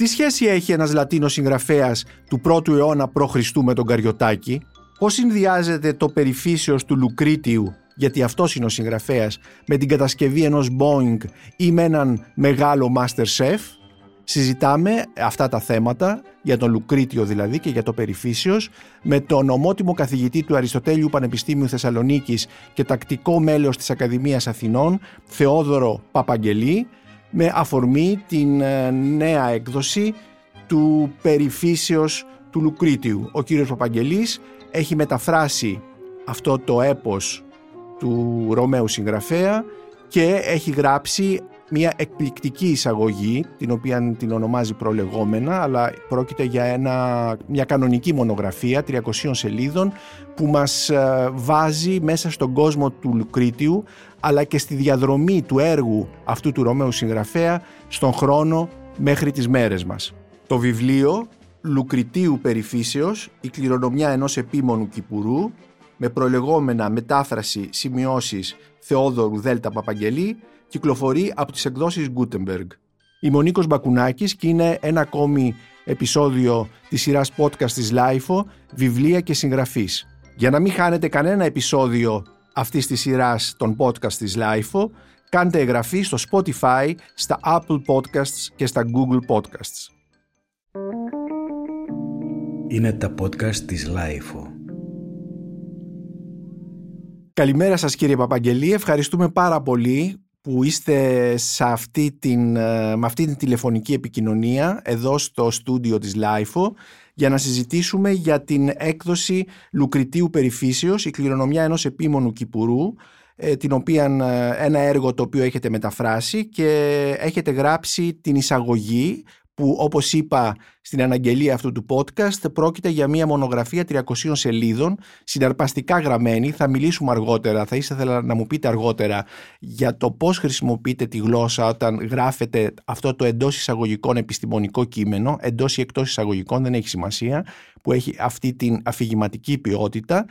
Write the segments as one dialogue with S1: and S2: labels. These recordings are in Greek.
S1: Τι σχέση έχει ένας Λατίνος συγγραφέας του 1ου αιώνα π.Χ. με τον Καριωτάκη, πώς συνδυάζεται το περιφύσεως του Λουκρίτιου, γιατί αυτός είναι ο συγγραφέας, με την κατασκευή ενός Boeing ή με έναν μεγάλο Master Chef, συζητάμε αυτά τα θέματα, για τον Λουκρίτιο δηλαδή και για το Περιφύσιος, με τον ομότιμο καθηγητή του Αριστοτέλειου Πανεπιστήμιου Θεσσαλονίκης και τακτικό μέλος της Ακαδημίας Αθηνών, Θεόδωρο Παπαγγελή, με αφορμή την ε, νέα έκδοση του Περιφύσιος του Λουκρίτιου. Ο κύριος Παπαγγελής έχει μεταφράσει αυτό το έπος του Ρωμαίου συγγραφέα και έχει γράψει μια εκπληκτική εισαγωγή την οποία την ονομάζει προλεγόμενα αλλά πρόκειται για ένα, μια κανονική μονογραφία 300 σελίδων που μας ε, βάζει μέσα στον κόσμο του Λουκρίτιου αλλά και στη διαδρομή του έργου αυτού του Ρωμαίου συγγραφέα στον χρόνο μέχρι τις μέρες μας. Το βιβλίο Λουκριτίου Περιφύσεως, η κληρονομιά ενός επίμονου Κυπουρού με προλεγόμενα μετάφραση σημειώσεις Θεόδωρου Δέλτα Παπαγγελή κυκλοφορεί από τις εκδόσεις Gutenberg. Είμαι ο Νίκος Μπακουνάκης και είναι ένα ακόμη επεισόδιο της σειράς podcast της LIFO «Βιβλία και συγγραφής». Για να μην χάνετε κανένα επεισόδιο αυτής της σειράς των podcast της LIFO, κάντε εγγραφή στο Spotify, στα Apple Podcasts και στα Google Podcasts.
S2: Είναι τα podcast της LIFO.
S1: Καλημέρα σας κύριε Παπαγγελή, ευχαριστούμε πάρα πολύ που είστε σε αυτή την, ε, με αυτή την τηλεφωνική επικοινωνία εδώ στο στούντιο της LIFO για να συζητήσουμε για την έκδοση Λουκριτίου Περιφύσεως, η κληρονομιά ενός επίμονου Κυπουρού, ε, την οποία, ε, ένα έργο το οποίο έχετε μεταφράσει και έχετε γράψει την εισαγωγή που όπως είπα στην αναγγελία αυτού του podcast πρόκειται για μια μονογραφία 300 σελίδων συναρπαστικά γραμμένη. Θα μιλήσουμε αργότερα θα ήθελα να μου πείτε αργότερα για το πώς χρησιμοποιείτε τη γλώσσα όταν γράφετε αυτό το εντός εισαγωγικών επιστημονικό κείμενο. Εντός ή εκτός εισαγωγικών δεν έχει σημασία που έχει αυτή την αφηγηματική ποιότητα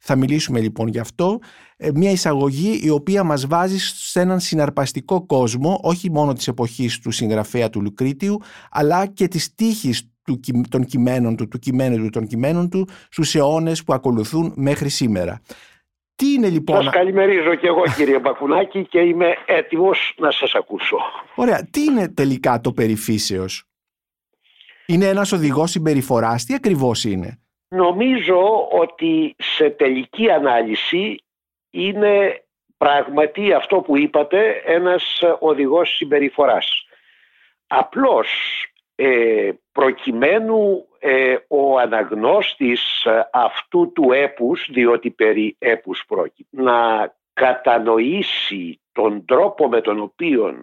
S1: θα μιλήσουμε λοιπόν γι' αυτό. Ε, μια εισαγωγή η οποία μας βάζει σε έναν συναρπαστικό κόσμο, όχι μόνο της εποχής του συγγραφέα του Λουκρίτιου, αλλά και της τύχης του, των κειμένων του, του κειμένου του, των κειμένων του, στους αιώνες που ακολουθούν μέχρι σήμερα.
S3: Τι είναι λοιπόν... Σας καλημερίζω και εγώ κύριε Μπακουνάκη και είμαι έτοιμος να σας ακούσω.
S1: Ωραία. Τι είναι τελικά το περιφύσεως; Είναι ένας οδηγός συμπεριφοράς; Τι ακριβώς είναι;
S3: Νομίζω ότι σε τελική ανάλυση είναι πράγματι αυτό που είπατε ένας οδηγός συμπεριφοράς. Απλώς ε, προκειμένου ε, ο αναγνώστης αυτού του έπους, διότι περί έπους πρόκειται, να κατανοήσει τον τρόπο με τον οποίο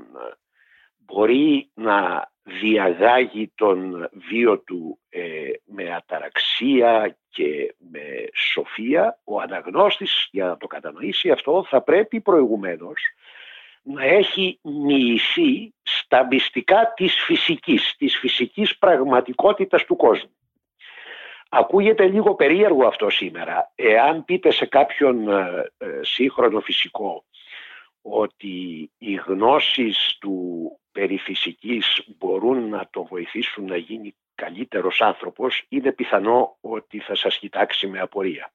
S3: μπορεί να διαγάγει τον βίο του ε, με αταραξία και με σοφία, ο αναγνώστης για να το κατανοήσει αυτό θα πρέπει προηγουμένως να έχει μοιηθεί στα μυστικά της φυσικής, της φυσικής πραγματικότητας του κόσμου. Ακούγεται λίγο περίεργο αυτό σήμερα. Εάν πείτε σε κάποιον ε, ε, σύγχρονο φυσικό ότι οι γνώσεις του περί φυσικής μπορούν να το βοηθήσουν να γίνει καλύτερος άνθρωπος, είναι πιθανό ότι θα σας κοιτάξει με απορία.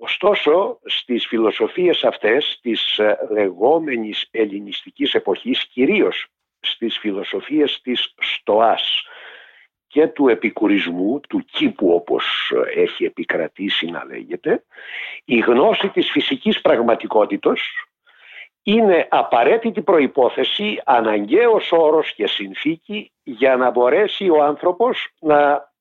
S3: Ωστόσο, στις φιλοσοφίες αυτές της ε, λεγόμενης ελληνιστικής εποχής, κυρίως στις φιλοσοφίες της Στοάς και του επικουρισμού, του κήπου όπως έχει επικρατήσει να λέγεται, η γνώση της φυσικής πραγματικότητος είναι απαραίτητη προϋπόθεση, αναγκαίος όρος και συνθήκη για να μπορέσει ο άνθρωπος να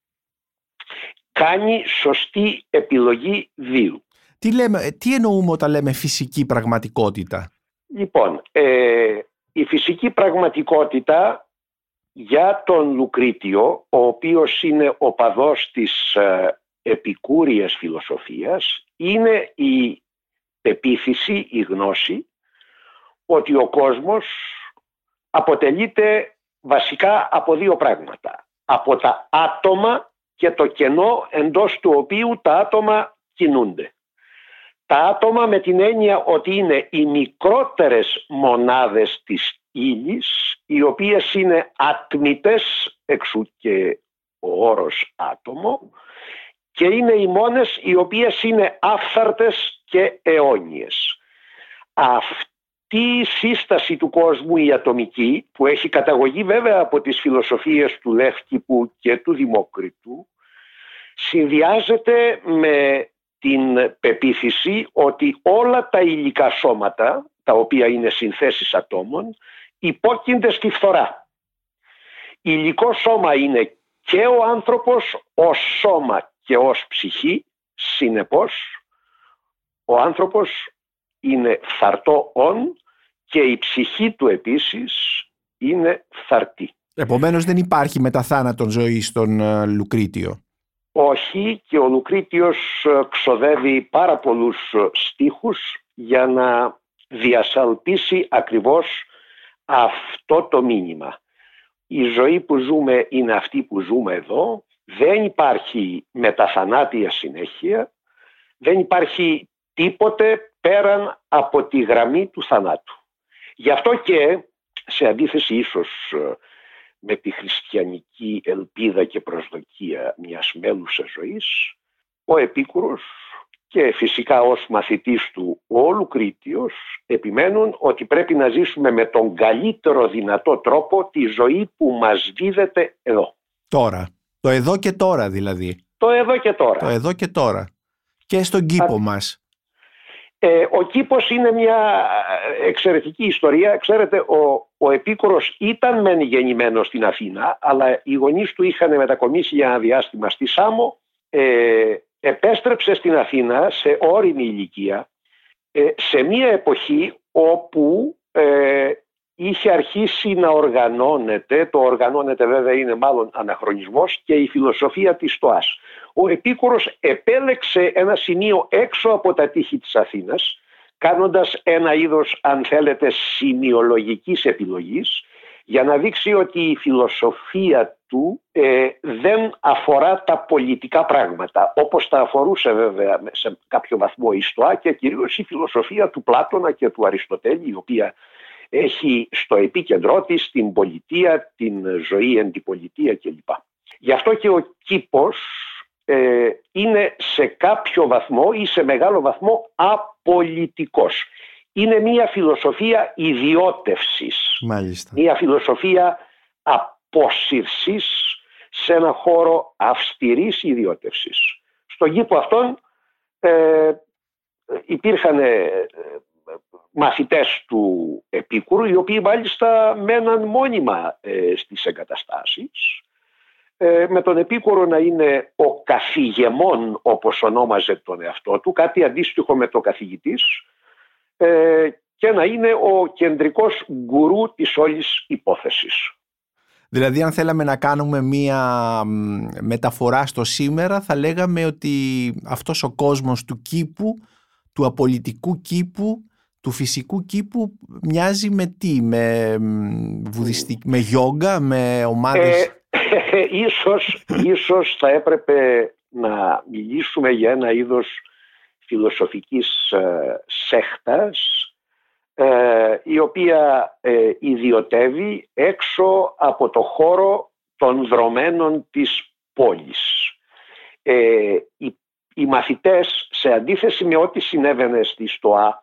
S3: κάνει σωστή επιλογή βίου.
S1: Τι, λέμε, τι εννοούμε όταν λέμε φυσική πραγματικότητα;
S3: Λοιπόν, ε, η φυσική πραγματικότητα για τον Λουκρίτιο, ο οποίος είναι ο παδός της ε, επικούριας φιλοσοφίας, είναι η πεποίθηση, η γνώση, ότι ο κόσμος αποτελείται βασικά από δύο πράγματα. Από τα άτομα και το κενό εντός του οποίου τα άτομα κινούνται. Τα άτομα με την έννοια ότι είναι οι μικρότερες μονάδες της ύλης, οι οποίες είναι ατμητές εξού και ο όρος άτομο και είναι οι μόνες οι οποίες είναι άφθαρτες και αιώνιες. Αυτή η σύσταση του κόσμου η ατομική που έχει καταγωγή βέβαια από τις φιλοσοφίες του Λεύκηπου και του Δημόκριτου συνδυάζεται με την πεποίθηση ότι όλα τα υλικά σώματα τα οποία είναι συνθέσεις ατόμων υπόκεινται στη φθορά. Υλικό σώμα είναι και ο άνθρωπος ως σώμα και ως ψυχή, συνεπώς ο άνθρωπος είναι φθαρτό όν και η ψυχή του επίσης είναι φθαρτή.
S1: Επομένως δεν υπάρχει μεταθάνατον ζωή στον ε, Λουκρίτιο.
S3: Όχι και ο Λουκρίτιος ε, ξοδεύει πάρα πολλούς ε, στίχους για να διασαλπίσει ακριβώς αυτό το μήνυμα. Η ζωή που ζούμε είναι αυτή που ζούμε εδώ, δεν υπάρχει μεταθανάτια συνέχεια, δεν υπάρχει τίποτε πέραν από τη γραμμή του θανάτου. Γι' αυτό και σε αντίθεση ίσως ε, με τη χριστιανική ελπίδα και προσδοκία μιας μέλουσας ζωής, ο Επίκουρος και φυσικά ως μαθητής του όλου Κρήτιος επιμένουν ότι πρέπει να ζήσουμε με τον καλύτερο δυνατό τρόπο τη ζωή που μας δίδεται εδώ.
S1: Τώρα. Το εδώ και τώρα δηλαδή.
S3: Το εδώ και τώρα.
S1: Το εδώ και τώρα. Και στον κήπο Α... μας.
S3: Ε, ο κήπος είναι μια εξαιρετική ιστορία. Ξέρετε, ο, ο Επίκορος ήταν μεν γεννημένος στην Αθήνα, αλλά οι γονείς του είχαν μετακομίσει για ένα διάστημα στη Σάμο. Ε, επέστρεψε στην Αθήνα σε όριμη ηλικία, ε, σε μια εποχή όπου ε, είχε αρχίσει να οργανώνεται, το οργανώνεται βέβαια είναι μάλλον αναχρονισμός και η φιλοσοφία της Στοάς. Ο Επίκουρος επέλεξε ένα σημείο έξω από τα τείχη της Αθήνας, κάνοντας ένα είδος αν θέλετε σημειολογικής επιλογής, για να δείξει ότι η φιλοσοφία του ε, δεν αφορά τα πολιτικά πράγματα, όπως τα αφορούσε βέβαια σε κάποιο βαθμό η Στοά και κυρίως η φιλοσοφία του Πλάτωνα και του Αριστοτέλη, η οποία έχει στο επίκεντρό της την πολιτεία, την ζωή εν την πολιτεία κλπ. Γι' αυτό και ο κήπος ε, είναι σε κάποιο βαθμό ή σε μεγάλο βαθμό απολυτικός. Είναι μια φιλοσοφία ιδιώτευσης.
S1: Μάλιστα.
S3: Μια φιλοσοφία απόσυρσης σε ένα χώρο αυστηρής ιδιώτευσης. Στον κήπο αυτόν ε, υπήρχαν ε, μαθητές του Επίκουρου οι οποίοι μάλιστα μέναν μόνιμα ε, στις εγκαταστάσεις ε, με τον Επίκουρο να είναι ο καθηγεμόν όπως ονόμαζε τον εαυτό του κάτι αντίστοιχο με το καθηγητής ε, και να είναι ο κεντρικός γκουρού της όλης υπόθεσης.
S1: Δηλαδή αν θέλαμε να κάνουμε μία μεταφορά στο σήμερα θα λέγαμε ότι αυτός ο κόσμος του κήπου, του απολυτικού κήπου του φυσικού κήπου μοιάζει με τι, με, βουδιστικ... με γιόγκα, με ομάδες...
S3: Ε, ίσως, ίσως θα έπρεπε να μιλήσουμε για ένα είδος φιλοσοφικής ε, σέχτας ε, η οποία ε, ιδιωτεύει έξω από το χώρο των δρομένων της πόλης. Ε, οι, οι μαθητές σε αντίθεση με ό,τι συνέβαινε στη ΣΤΟΑ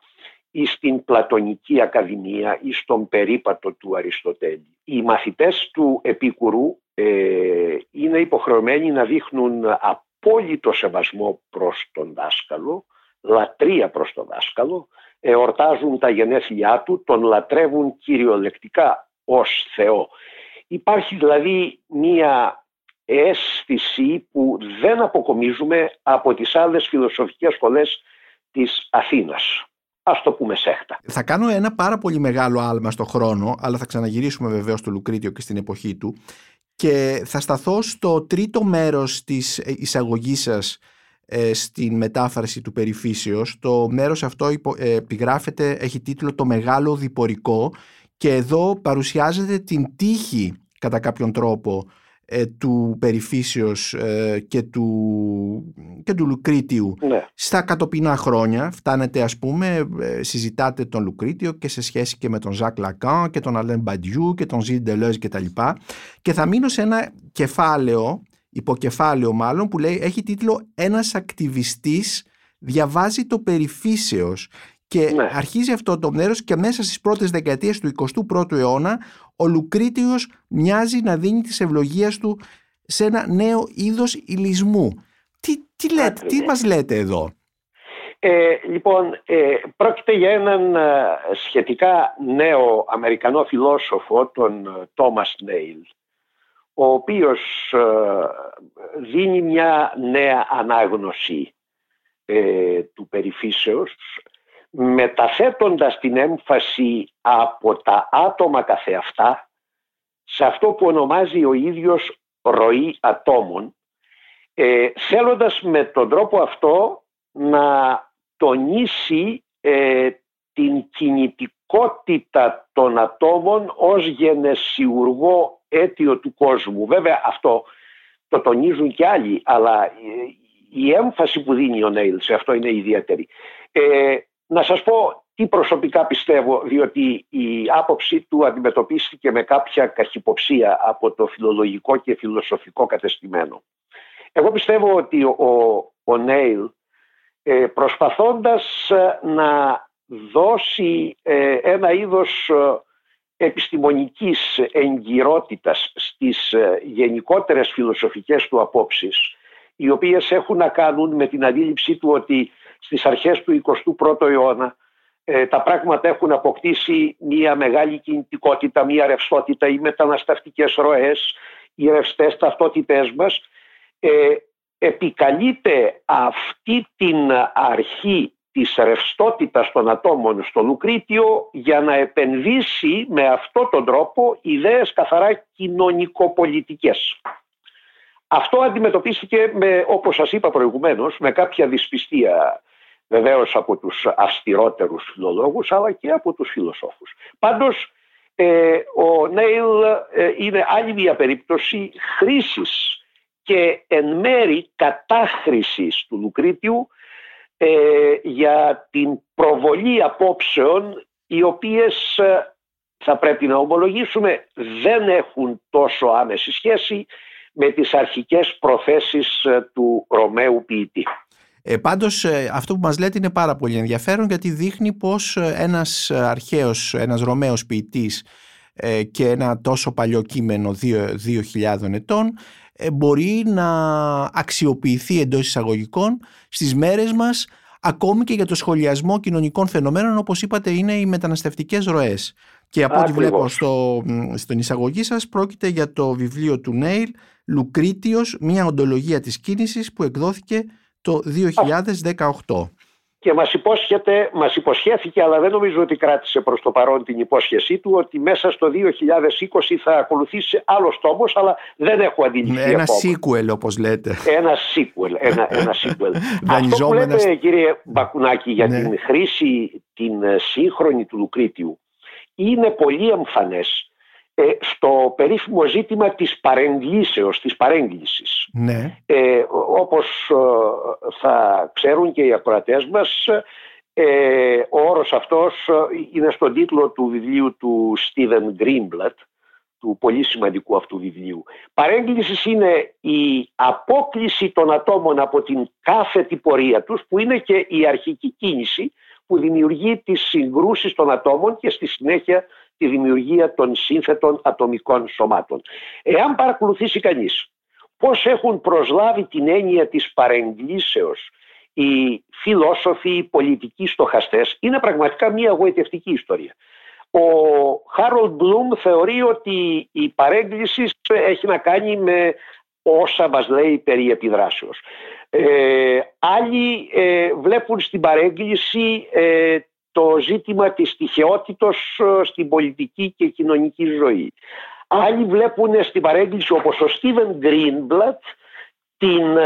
S3: ή στην Πλατωνική Ακαδημία ή στον περίπατο του Αριστοτέλη. Οι μαθητές του Επίκουρου ε, είναι υποχρεωμένοι να δείχνουν απόλυτο σεβασμό προς τον δάσκαλο, λατρεία προς τον δάσκαλο, εορτάζουν τα γενέθλιά του, τον λατρεύουν κυριολεκτικά ως Θεό. Υπάρχει δηλαδή μία αίσθηση που δεν αποκομίζουμε από τις άλλες φιλοσοφικές σχολές της Αθήνας ας το πούμε σέχτα.
S1: Θα κάνω ένα πάρα πολύ μεγάλο άλμα στο χρόνο, αλλά θα ξαναγυρίσουμε βεβαίως στο Λουκρίτιο και στην εποχή του και θα σταθώ στο τρίτο μέρος της εισαγωγής σας ε, στην μετάφραση του Περιφύσεως. Το μέρος αυτό ε, επιγράφεται, έχει τίτλο «Το Μεγάλο Διπορικό» και εδώ παρουσιάζεται την τύχη κατά κάποιον τρόπο ε, του Περιφύσεως ε, και, του, και του Λουκρίτιου
S3: Ναι.
S1: στα κατοπινά χρόνια. Φτάνετε ας πούμε, ε, συζητάτε τον Λουκρίτιο και σε σχέση και με τον Ζακ Λακάν και τον Αλέν Μπαντιού και τον Ζιλ Ντελέζ και τα λοιπά. Και θα μείνω σε ένα κεφάλαιο, υποκεφάλαιο μάλλον, που λέει, έχει τίτλο «Ένας ακτιβιστής διαβάζει το Περιφύσεως» και
S3: Ναι.
S1: αρχίζει αυτό το μέρος και μέσα στις πρώτες δεκαετίες του 21ου αιώνα ο Λουκρίτιος μοιάζει να δίνει τις ευλογίες του σε ένα νέο είδος ηλισμού. Τι, τι, λέτε, τι
S3: Ακριβώς.
S1: μας λέτε εδώ;
S3: Ε, λοιπόν, ε, πρόκειται για έναν ε, σχετικά νέο Αμερικανό φιλόσοφο, τον ε, Τόμας Νέιλ, ο οποίος ε, δίνει μια νέα ανάγνωση ε, του περιφύσεως, μεταθέτοντας την έμφαση από τα άτομα καθεαυτά σε αυτό που ονομάζει ο ίδιος ροή ατόμων, ε, θέλοντας με τον τρόπο αυτό να τονίσει ε, την κινητικότητα των ατόμων ως γενεσιουργό αίτιο του κόσμου. Βέβαια αυτό το τονίζουν και άλλοι, αλλά ε, η έμφαση που δίνει ο Νέιλς σε αυτό είναι ιδιαίτερη. Ε, να σας πω τι προσωπικά πιστεύω, διότι η άποψή του αντιμετωπίστηκε με κάποια καχυποψία από το φιλολογικό και φιλοσοφικό κατεστημένο. Εγώ πιστεύω ότι ο, ο Νέιλ ε, προσπαθώντας ε, να δώσει ε, ένα είδος ε, επιστημονικής εγκυρότητας στις ε, γενικότερες φιλοσοφικές του απόψεις οι οποίες έχουν να κάνουν με την αντίληψή του ότι στις αρχές του 21ου αιώνα ε, τα πράγματα έχουν αποκτήσει μια μεγάλη κινητικότητα, μια ρευστότητα, οι μεταναστευτικές ροές, οι ρευστές ταυτότητές μας ε, επικαλείται αυτή την αρχή της ρευστότητας των ατόμων στο Λουκρίτιο για να επενδύσει με αυτόν τον τρόπο ιδέες καθαρά κοινωνικοπολιτικές. Αυτό αντιμετωπίστηκε με, όπως σας είπα προηγουμένως, με κάποια δυσπιστία βεβαίως από τους αυστηρότερους φιλολόγους αλλά και από τους φιλοσόφους. Πάντως ε, ο Νέιλ ε, είναι άλλη μια περίπτωση χρήσης και εν μέρη κατάχρησης του Λουκρίτιου ε, για την προβολή απόψεων οι οποίες ε, θα πρέπει να ομολογήσουμε δεν έχουν τόσο άμεση σχέση με τις αρχικές προθέσεις ε, του Ρωμαίου ποιητή.
S1: Ε, πάντως ε, αυτό που μας λέτε είναι πάρα πολύ ενδιαφέρον γιατί δείχνει πως ε, ένας αρχαίος, ένας Ρωμαίος ποιητής ε, και ένα τόσο παλιό κείμενο 2.000 ετών ε, μπορεί να αξιοποιηθεί εντός εισαγωγικών στις μέρες μας ακόμη και για το σχολιασμό κοινωνικών φαινομένων όπως είπατε είναι οι μεταναστευτικές ροές. Και από ό,τι βλέπω στο, στην εισαγωγή σας πρόκειται για το βιβλίο του Νέιλ «Λουκρίτιος, μια οντολογία της κίνησης» που εκδόθηκε το 2018.
S3: Και μας, υπόσχεται, μας υποσχέθηκε, αλλά δεν νομίζω ότι κράτησε προς το παρόν την υπόσχεσή του, ότι μέσα στο 2020 θα ακολουθήσει άλλος τόμος, αλλά δεν έχω αντιληφθεί
S1: Ένα
S3: ακόμα.
S1: sequel όπως λέτε.
S3: Ένα sequel. Ένα, ένα sequel. Αυτό που λέτε κύριε Μπακουνάκη για
S1: Ναι.
S3: την χρήση την ε, σύγχρονη του Λουκρίτιου είναι πολύ εμφανές ε, στο περίφημο ζήτημα της παρεγγλήσεως, της παρέγγλησης.
S1: Ναι.
S3: Ε, όπως ε, θα ξέρουν και οι ακροατές μας, ε, ο όρος αυτός ε, είναι στον τίτλο του βιβλίου του Στίβεν Greenblatt, του πολύ σημαντικού αυτού βιβλίου. Παρέγκληση είναι η απόκληση των ατόμων από την κάθετη πορεία τους, που είναι και η αρχική κίνηση που δημιουργεί τις συγκρούσεις των ατόμων και στη συνέχεια τη δημιουργία των σύνθετων ατομικών σωμάτων. Εάν παρακολουθήσει κανείς πώς έχουν προσλάβει την έννοια της παρεγγλήσεως οι φιλόσοφοι, οι πολιτικοί στοχαστές, είναι πραγματικά μια γοητευτική ιστορία. Ο Χάρολ Μπλουμ θεωρεί ότι η παρέγκληση έχει να κάνει με όσα μας λέει περί επιδράσεως. Ε, άλλοι ε, βλέπουν στην παρέγκληση ε, το ζήτημα της τυχαιότητος στην πολιτική και κοινωνική ζωή. Άλλοι βλέπουν στην παρέγκληση όπως ο Στίβεν Γκρίνμπλατ την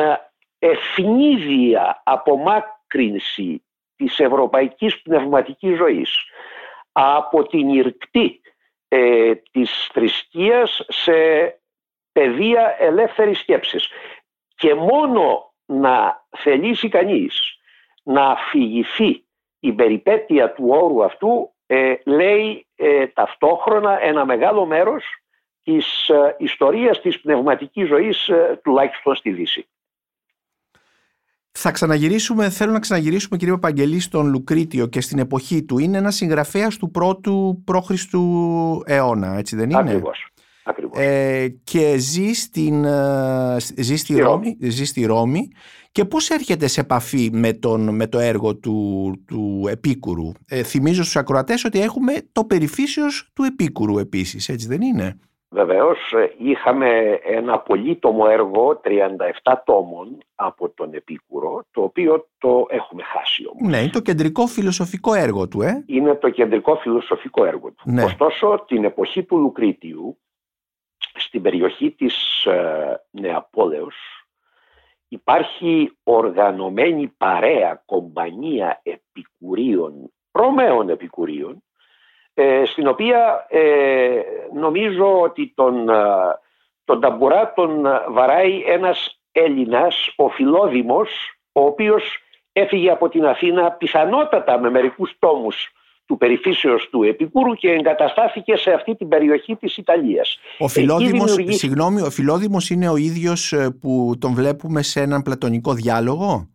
S3: ευνίδια απομάκρυνση της ευρωπαϊκής πνευματικής ζωής από την ηρκτή ε, της θρησκείας σε παιδεία ελεύθερης σκέψης. Και μόνο να θελήσει κανείς να αφηγηθεί η περιπέτεια του όρου αυτού ε, λέει ε, ταυτόχρονα ένα μεγάλο μέρος της ε, ιστορίας της πνευματικής ζωής τουλάχιστον στη Δύση.
S1: Θα ξαναγυρίσουμε, θέλω να ξαναγυρίσουμε κύριε Παπαγγελή στον Λουκρίτιο και στην εποχή του. Είναι ένας συγγραφέας του πρώτου πρόχριστου αιώνα, έτσι δεν είναι;
S3: Ακριβώς.
S1: Ε, και ζει, στην, ε, ζει, στη Ρώμη, ζει στη Ρώμη και πώς έρχεται σε επαφή με, τον, με το έργο του, του Επίκουρου; Ε, θυμίζω στους ακροατές ότι έχουμε το περιφύσιος του Επίκουρου επίσης, έτσι δεν είναι;
S3: Βεβαίως ε, είχαμε ένα πολύτομο έργο 37 τόμων από τον Επίκουρο το οποίο το έχουμε χάσει όμως.
S1: Ναι, είναι το κεντρικό φιλοσοφικό έργο του, ε.
S3: Είναι το κεντρικό φιλοσοφικό έργο του. Ναι. Ωστόσο την εποχή του Λουκρίτιου στην περιοχή της ε, Νεαπόλεως υπάρχει οργανωμένη παρέα, κομπανία επικουρίων, Ρωμαίων επικουρίων ε, στην οποία ε, νομίζω ότι τον, ε, τον ταμπουρά τον βαράει ένας Έλληνας, ο Φιλόδημος, ο οποίος έφυγε από την Αθήνα πιθανότατα με μερικούς τόμους του περιφύσεως του Επικούρου και εγκαταστάθηκε σε αυτή την περιοχή της Ιταλίας.
S1: Ο Φιλόδημος, συγγνώμη, ο Φιλόδημος είναι ο ίδιος που τον βλέπουμε σε έναν πλατωνικό διάλογο;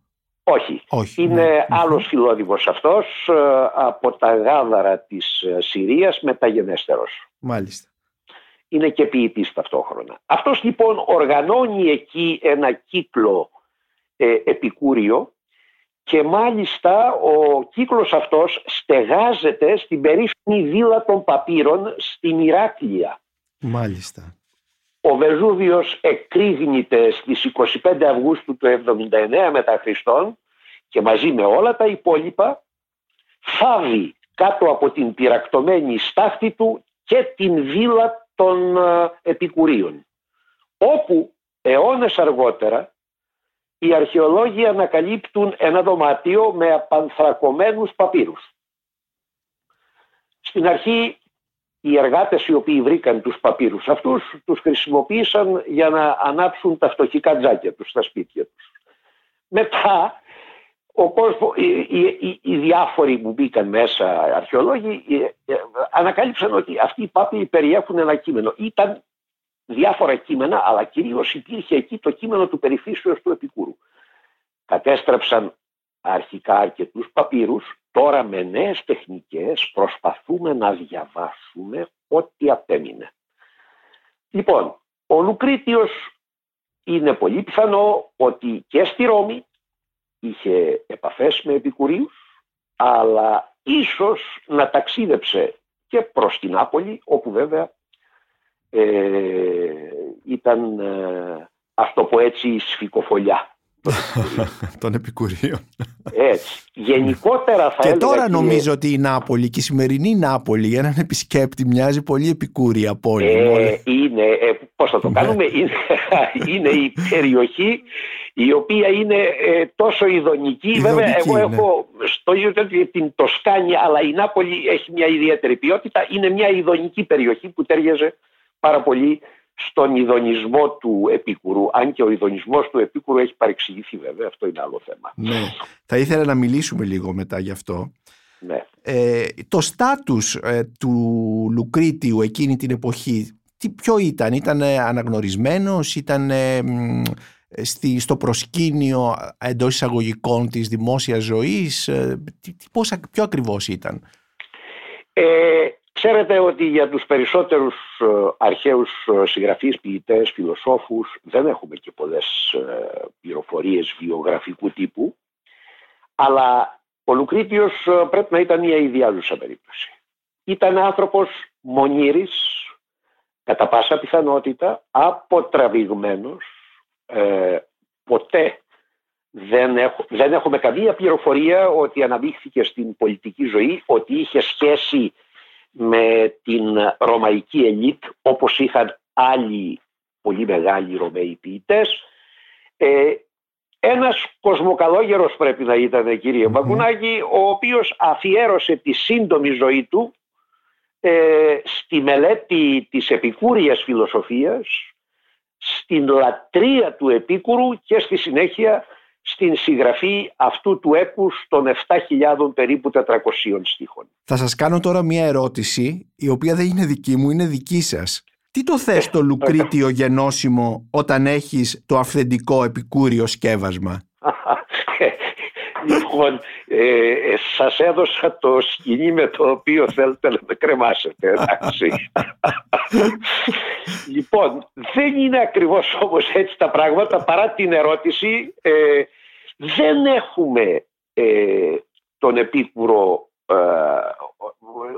S3: Όχι.
S1: Όχι
S3: είναι ναι. άλλος φιλόδημος αυτός ε, από τα γάδαρα της ε, Συρίας μεταγενέστερος.
S1: Μάλιστα.
S3: Είναι και ποιητής ταυτόχρονα. Αυτός λοιπόν οργανώνει εκεί ένα κύκλο ε, επικούριο και μάλιστα ο κύκλος αυτός στεγάζεται στην περίφημη βίλα των Παπύρων στην Ηράκλεια.
S1: Μάλιστα.
S3: Ο Βεζούβιος εκρήγνεται στις 25 Αυγούστου του 79 μετά Χριστόν και μαζί με όλα τα υπόλοιπα φάβει κάτω από την πυρακτωμένη στάχτη του και την βίλα των ε, Επικουρίων όπου αιώνες αργότερα οι αρχαιολόγοι ανακαλύπτουν ένα δωμάτιο με απανθρακωμένους παπύρους. Στην αρχή οι εργάτες οι οποίοι βρήκαν τους παπύρους αυτούς τους χρησιμοποίησαν για να ανάψουν τα φτωχικά τζάκια τους στα σπίτια τους. Μετά ο κόσμος, οι, οι, οι, διάφοροι που μπήκαν μέσα αρχαιολόγοι ε, ε, ανακάλυψαν ότι αυτοί οι πάπυροι περιέχουν ένα κείμενο. Ήταν διάφορα κείμενα αλλά κυρίως υπήρχε εκεί το κείμενο του περιφύσεως του Επικούρου. Κατέστρεψαν αρχικά αρκετούς παπύρους Τώρα με νέες τεχνικές προσπαθούμε να διαβάσουμε ό,τι απέμεινε. Λοιπόν, ο Λουκρίτιος είναι πολύ πιθανό ότι και στη Ρώμη είχε επαφές με επικουρίους, αλλά ίσως να ταξίδεψε και προς την Νάπολη, όπου βέβαια ε, ήταν, ε, αυτό που έτσι, σφικοφολιά
S1: των επικουρίων.
S3: Έτσι. Γενικότερα θα
S1: Και τώρα νομίζω ότι η Νάπολη και η σημερινή Νάπολη για έναν επισκέπτη μοιάζει πολύ επικούρια πόλη.
S3: Ε, είναι, ε, πώς θα το ναι. κάνουμε, είναι, είναι η περιοχή η οποία είναι ε, τόσο ειδονική. Βέβαια, εγώ ναι. έχω στο ίδιο την Τοσκάνη, αλλά η Νάπολη έχει μια ιδιαίτερη ποιότητα. Είναι μια ειδονική περιοχή που τέριαζε πάρα πολύ στον ειδονισμό του Επίκουρου, αν και ο ειδονισμός του Επίκουρου έχει παρεξηγηθεί βέβαια, αυτό είναι άλλο θέμα.
S1: Ναι, θα ήθελα να μιλήσουμε λίγο μετά γι' αυτό.
S3: Ναι.
S1: Ε, το στάτους ε, του Λουκρίτιου εκείνη την εποχή, τι, ποιο ήταν, ήταν αναγνωρισμένος, ήταν στη, στο προσκήνιο εντός εισαγωγικών της δημόσιας ζωής, ε, τι, πώς, ποιο ακριβώς ήταν;
S3: Ε, Ξέρετε ότι για τους περισσότερους ε, αρχαίους ε, συγγραφείς, ποιητές, φιλοσόφους δεν έχουμε και πολλές ε, πληροφορίες βιογραφικού τύπου αλλά ο Λουκρίτιος πρέπει να ήταν μια ιδιάζουσα περίπτωση. Ήταν άνθρωπος μονήρης, κατά πάσα πιθανότητα, αποτραβηγμένος, ποτέ δεν, δεν έχουμε καμία πληροφορία ότι αναδείχθηκε στην πολιτική ζωή, ότι είχε σχέση με την ρωμαϊκή ελίτ όπως είχαν άλλοι πολύ μεγάλοι Ρωμαίοι ποιητές. Ε, ένας κοσμοκαλόγερος πρέπει να ήταν κύριε mm ο οποίος αφιέρωσε τη σύντομη ζωή του ε, στη μελέτη της επικούριας φιλοσοφίας στην λατρεία του Επίκουρου και στη συνέχεια στην συγγραφή αυτού του έπους των 7.000 περίπου 400 στίχων.
S1: Θα σας κάνω τώρα μια ερώτηση η οποία δεν είναι δική μου, είναι δική σας. Τι το θες το Λουκρίτιο γενώσιμο όταν έχεις το αυθεντικό επικούριο σκεύασμα;
S3: Λοιπόν, ε, ε, σας έδωσα το σκηνή με το οποίο θέλετε να με κρεμάσετε, εντάξει. λοιπόν, δεν είναι ακριβώς όμως έτσι τα πράγματα, παρά την ερώτηση, ε, δεν έχουμε ε, τον Επίκουρο, ε,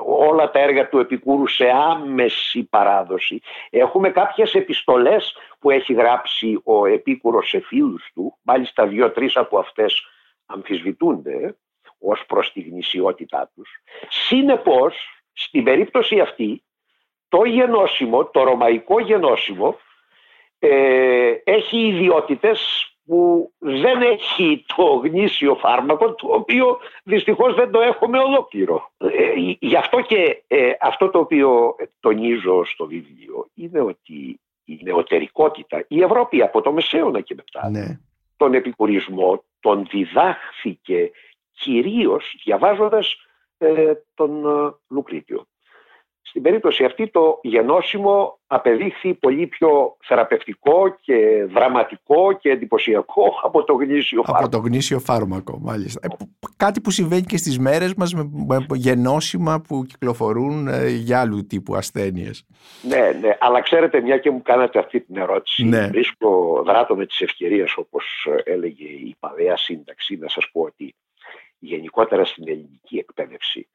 S3: όλα τα έργα του Επικούρου σε άμεση παράδοση. Έχουμε κάποιες επιστολές που έχει γράψει ο Επίκουρος σε φίλους του, μάλιστα δύο-τρεις από αυτές αμφισβητούνται ως προς τη γνησιότητά τους. Συνεπώς, στην περίπτωση αυτή, το γενώσιμο, το ρωμαϊκό γενώσιμο, ε, έχει ιδιότητες που δεν έχει το γνήσιο φάρμακο το οποίο δυστυχώς δεν το έχουμε ολόκληρο. Ε, γι' αυτό και ε, αυτό το οποίο τονίζω στο βιβλίο είναι ότι η νεωτερικότητα, η Ευρώπη από το Μεσαίωνα και μετά, ναι. Τον επικουρισμό τον διδάχθηκε κυρίως διαβάζοντας ε, τον ε, Λουκρίτιο. Στην περίπτωση αυτή το γενώσιμο απεδείχθη πολύ πιο θεραπευτικό και δραματικό και εντυπωσιακό από το γνήσιο φάρμακο.
S1: Από το γνήσιο φάρμακο, μάλιστα. Ε, κάτι που συμβαίνει και στις μέρες μας με, γενώσιμα που κυκλοφορούν ε, για άλλου τύπου ασθένειες.
S3: Ναι, ναι, αλλά ξέρετε μια και μου κάνατε αυτή την ερώτηση. Ναι. Βρίσκω δράτω με τις ευκαιρίες όπως έλεγε η παδέα σύνταξη να σας πω ότι γενικότερα στην ελληνική εκπαίδευση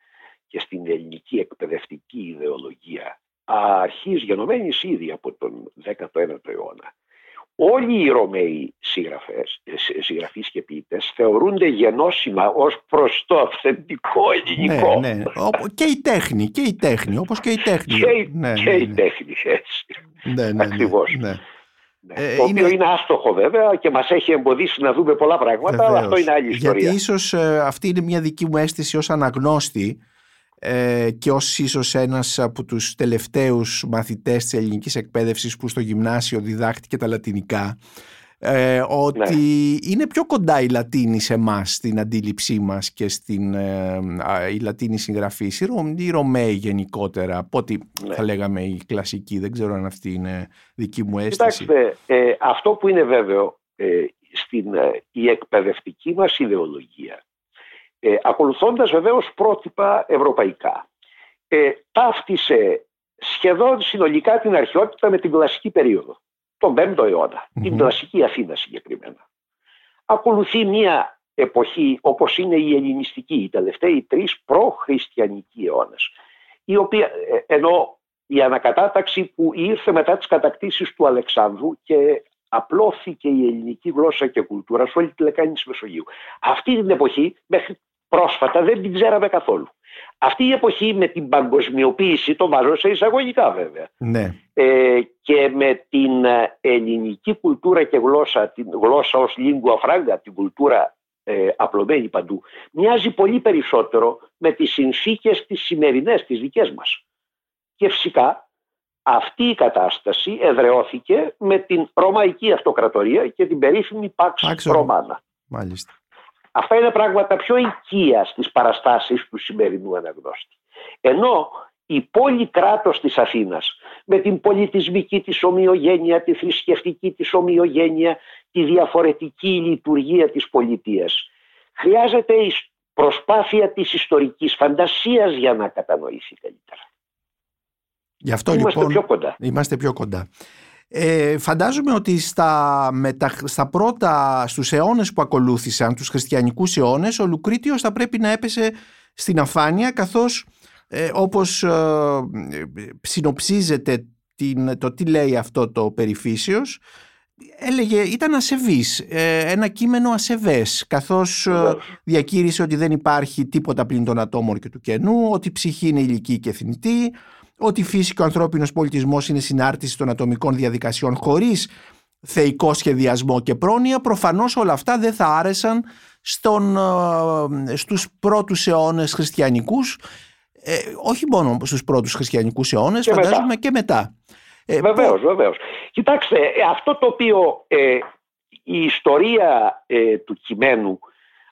S3: και στην ελληνική εκπαιδευτική ιδεολογία αρχής γενομένης ήδη από τον 19ο αιώνα. Όλοι οι Ρωμαίοι συγγραφές, συγγραφείς και ποιητές θεωρούνται γενώσιμα ως προς το αυθεντικό ελληνικό.
S1: Ναι, ναι. Και η τέχνη, και η τέχνη, όπως και η τέχνη.
S3: Και, ναι, και ναι, η ναι. τέχνη, έτσι. Ναι, ναι, ναι Ακριβώς. Ναι. Ναι. Ε, το οποίο είναι... άστοχο βέβαια και μας έχει εμποδίσει να δούμε πολλά πράγματα, αλλά αυτό είναι άλλη ιστορία.
S1: Γιατί ίσως ε, αυτή είναι μια δική μου αίσθηση ως αναγνώστη ε, και ως ίσως ένας από τους τελευταίους μαθητές της ελληνικής εκπαίδευσης που στο γυμνάσιο διδάχτηκε τα λατινικά ε, ότι ναι. είναι πιο κοντά η Λατίνη σε εμάς στην αντίληψή μας και στην ε, η Λατίνη συγγραφή η Ρωμαίοι γενικότερα από ό,τι ναι. θα λέγαμε η κλασική δεν ξέρω αν αυτή είναι δική μου αίσθηση
S3: Κοιτάξτε, ε, αυτό που είναι βέβαιο ε, στην η εκπαιδευτική μας ιδεολογία ε, ακολουθώντας βεβαίως πρότυπα ευρωπαϊκά. Ε, ταύτισε σχεδόν συνολικά την αρχαιότητα με την κλασική περίοδο, τον 5ο αιωνα την κλασική Αθήνα συγκεκριμένα. Ακολουθεί μια εποχή όπως είναι η ελληνιστική, οι τελευταίοι τρεις προ-χριστιανικοί αιώνες, η οποία, ε, ενώ η ανακατάταξη που ήρθε μετά τις κατακτήσεις του Αλεξάνδρου και απλώθηκε η ελληνική γλώσσα και κουλτούρα σε όλη τη λεκάνης της Μεσογείου. Αυτή την εποχή μέχρι πρόσφατα δεν την ξέραμε καθόλου. Αυτή η εποχή με την παγκοσμιοποίηση, το βάζω σε εισαγωγικά βέβαια,
S1: ναι.
S3: ε, και με την ε, ελληνική κουλτούρα και γλώσσα, την γλώσσα ως lingua franca, την κουλτούρα ε, απλωμένη παντού, μοιάζει πολύ περισσότερο με τις συνθήκες τις σημερινές, τις δικές μας. Και φυσικά αυτή η κατάσταση εδρεώθηκε με την Ρωμαϊκή Αυτοκρατορία και την περίφημη Pax Romana.
S1: Μάλιστα.
S3: Αυτά είναι πράγματα πιο οικίας στις παραστάσεις του σημερινού αναγνώστη. Ενώ η πόλη κράτος της Αθήνας με την πολιτισμική της ομοιογένεια, τη θρησκευτική της ομοιογένεια, τη διαφορετική λειτουργία της πολιτείας χρειάζεται η προσπάθεια της ιστορικής φαντασίας για να κατανοήσει καλύτερα.
S1: Γι' αυτό
S3: είμαστε
S1: λοιπόν
S3: πιο κοντά.
S1: Είμαστε πιο κοντά. Ε, φαντάζομαι ότι στα, μετα, στα πρώτα, στους αιώνες που ακολούθησαν, τους χριστιανικούς αιώνες, ο Λουκρίτιος θα πρέπει να έπεσε στην αφάνεια καθώς ε, όπως ε, συνοψίζεται την, το τι λέει αυτό το περιφύσιος, έλεγε, ήταν ασεβής, ε, ένα κείμενο ασεβές, καθώς ε, διακήρυσε ότι δεν υπάρχει τίποτα πλην των ατόμων και του κενού, ότι η ψυχή είναι ηλική και θνητή, ότι η φύση και ο ανθρώπινος πολιτισμός είναι συνάρτηση των ατομικών διαδικασιών χωρίς θεϊκό σχεδιασμό και πρόνοια, προφανώς όλα αυτά δεν θα άρεσαν στον, ε, στους πρώτους αιώνες χριστιανικούς, ε, όχι μόνο στους πρώτους χριστιανικούς αιώνες, φαντάζομαι και μετά.
S3: Ε, βεβαίως, βεβαίως. Κοιτάξτε, αυτό το οποίο η ιστορία του κειμένου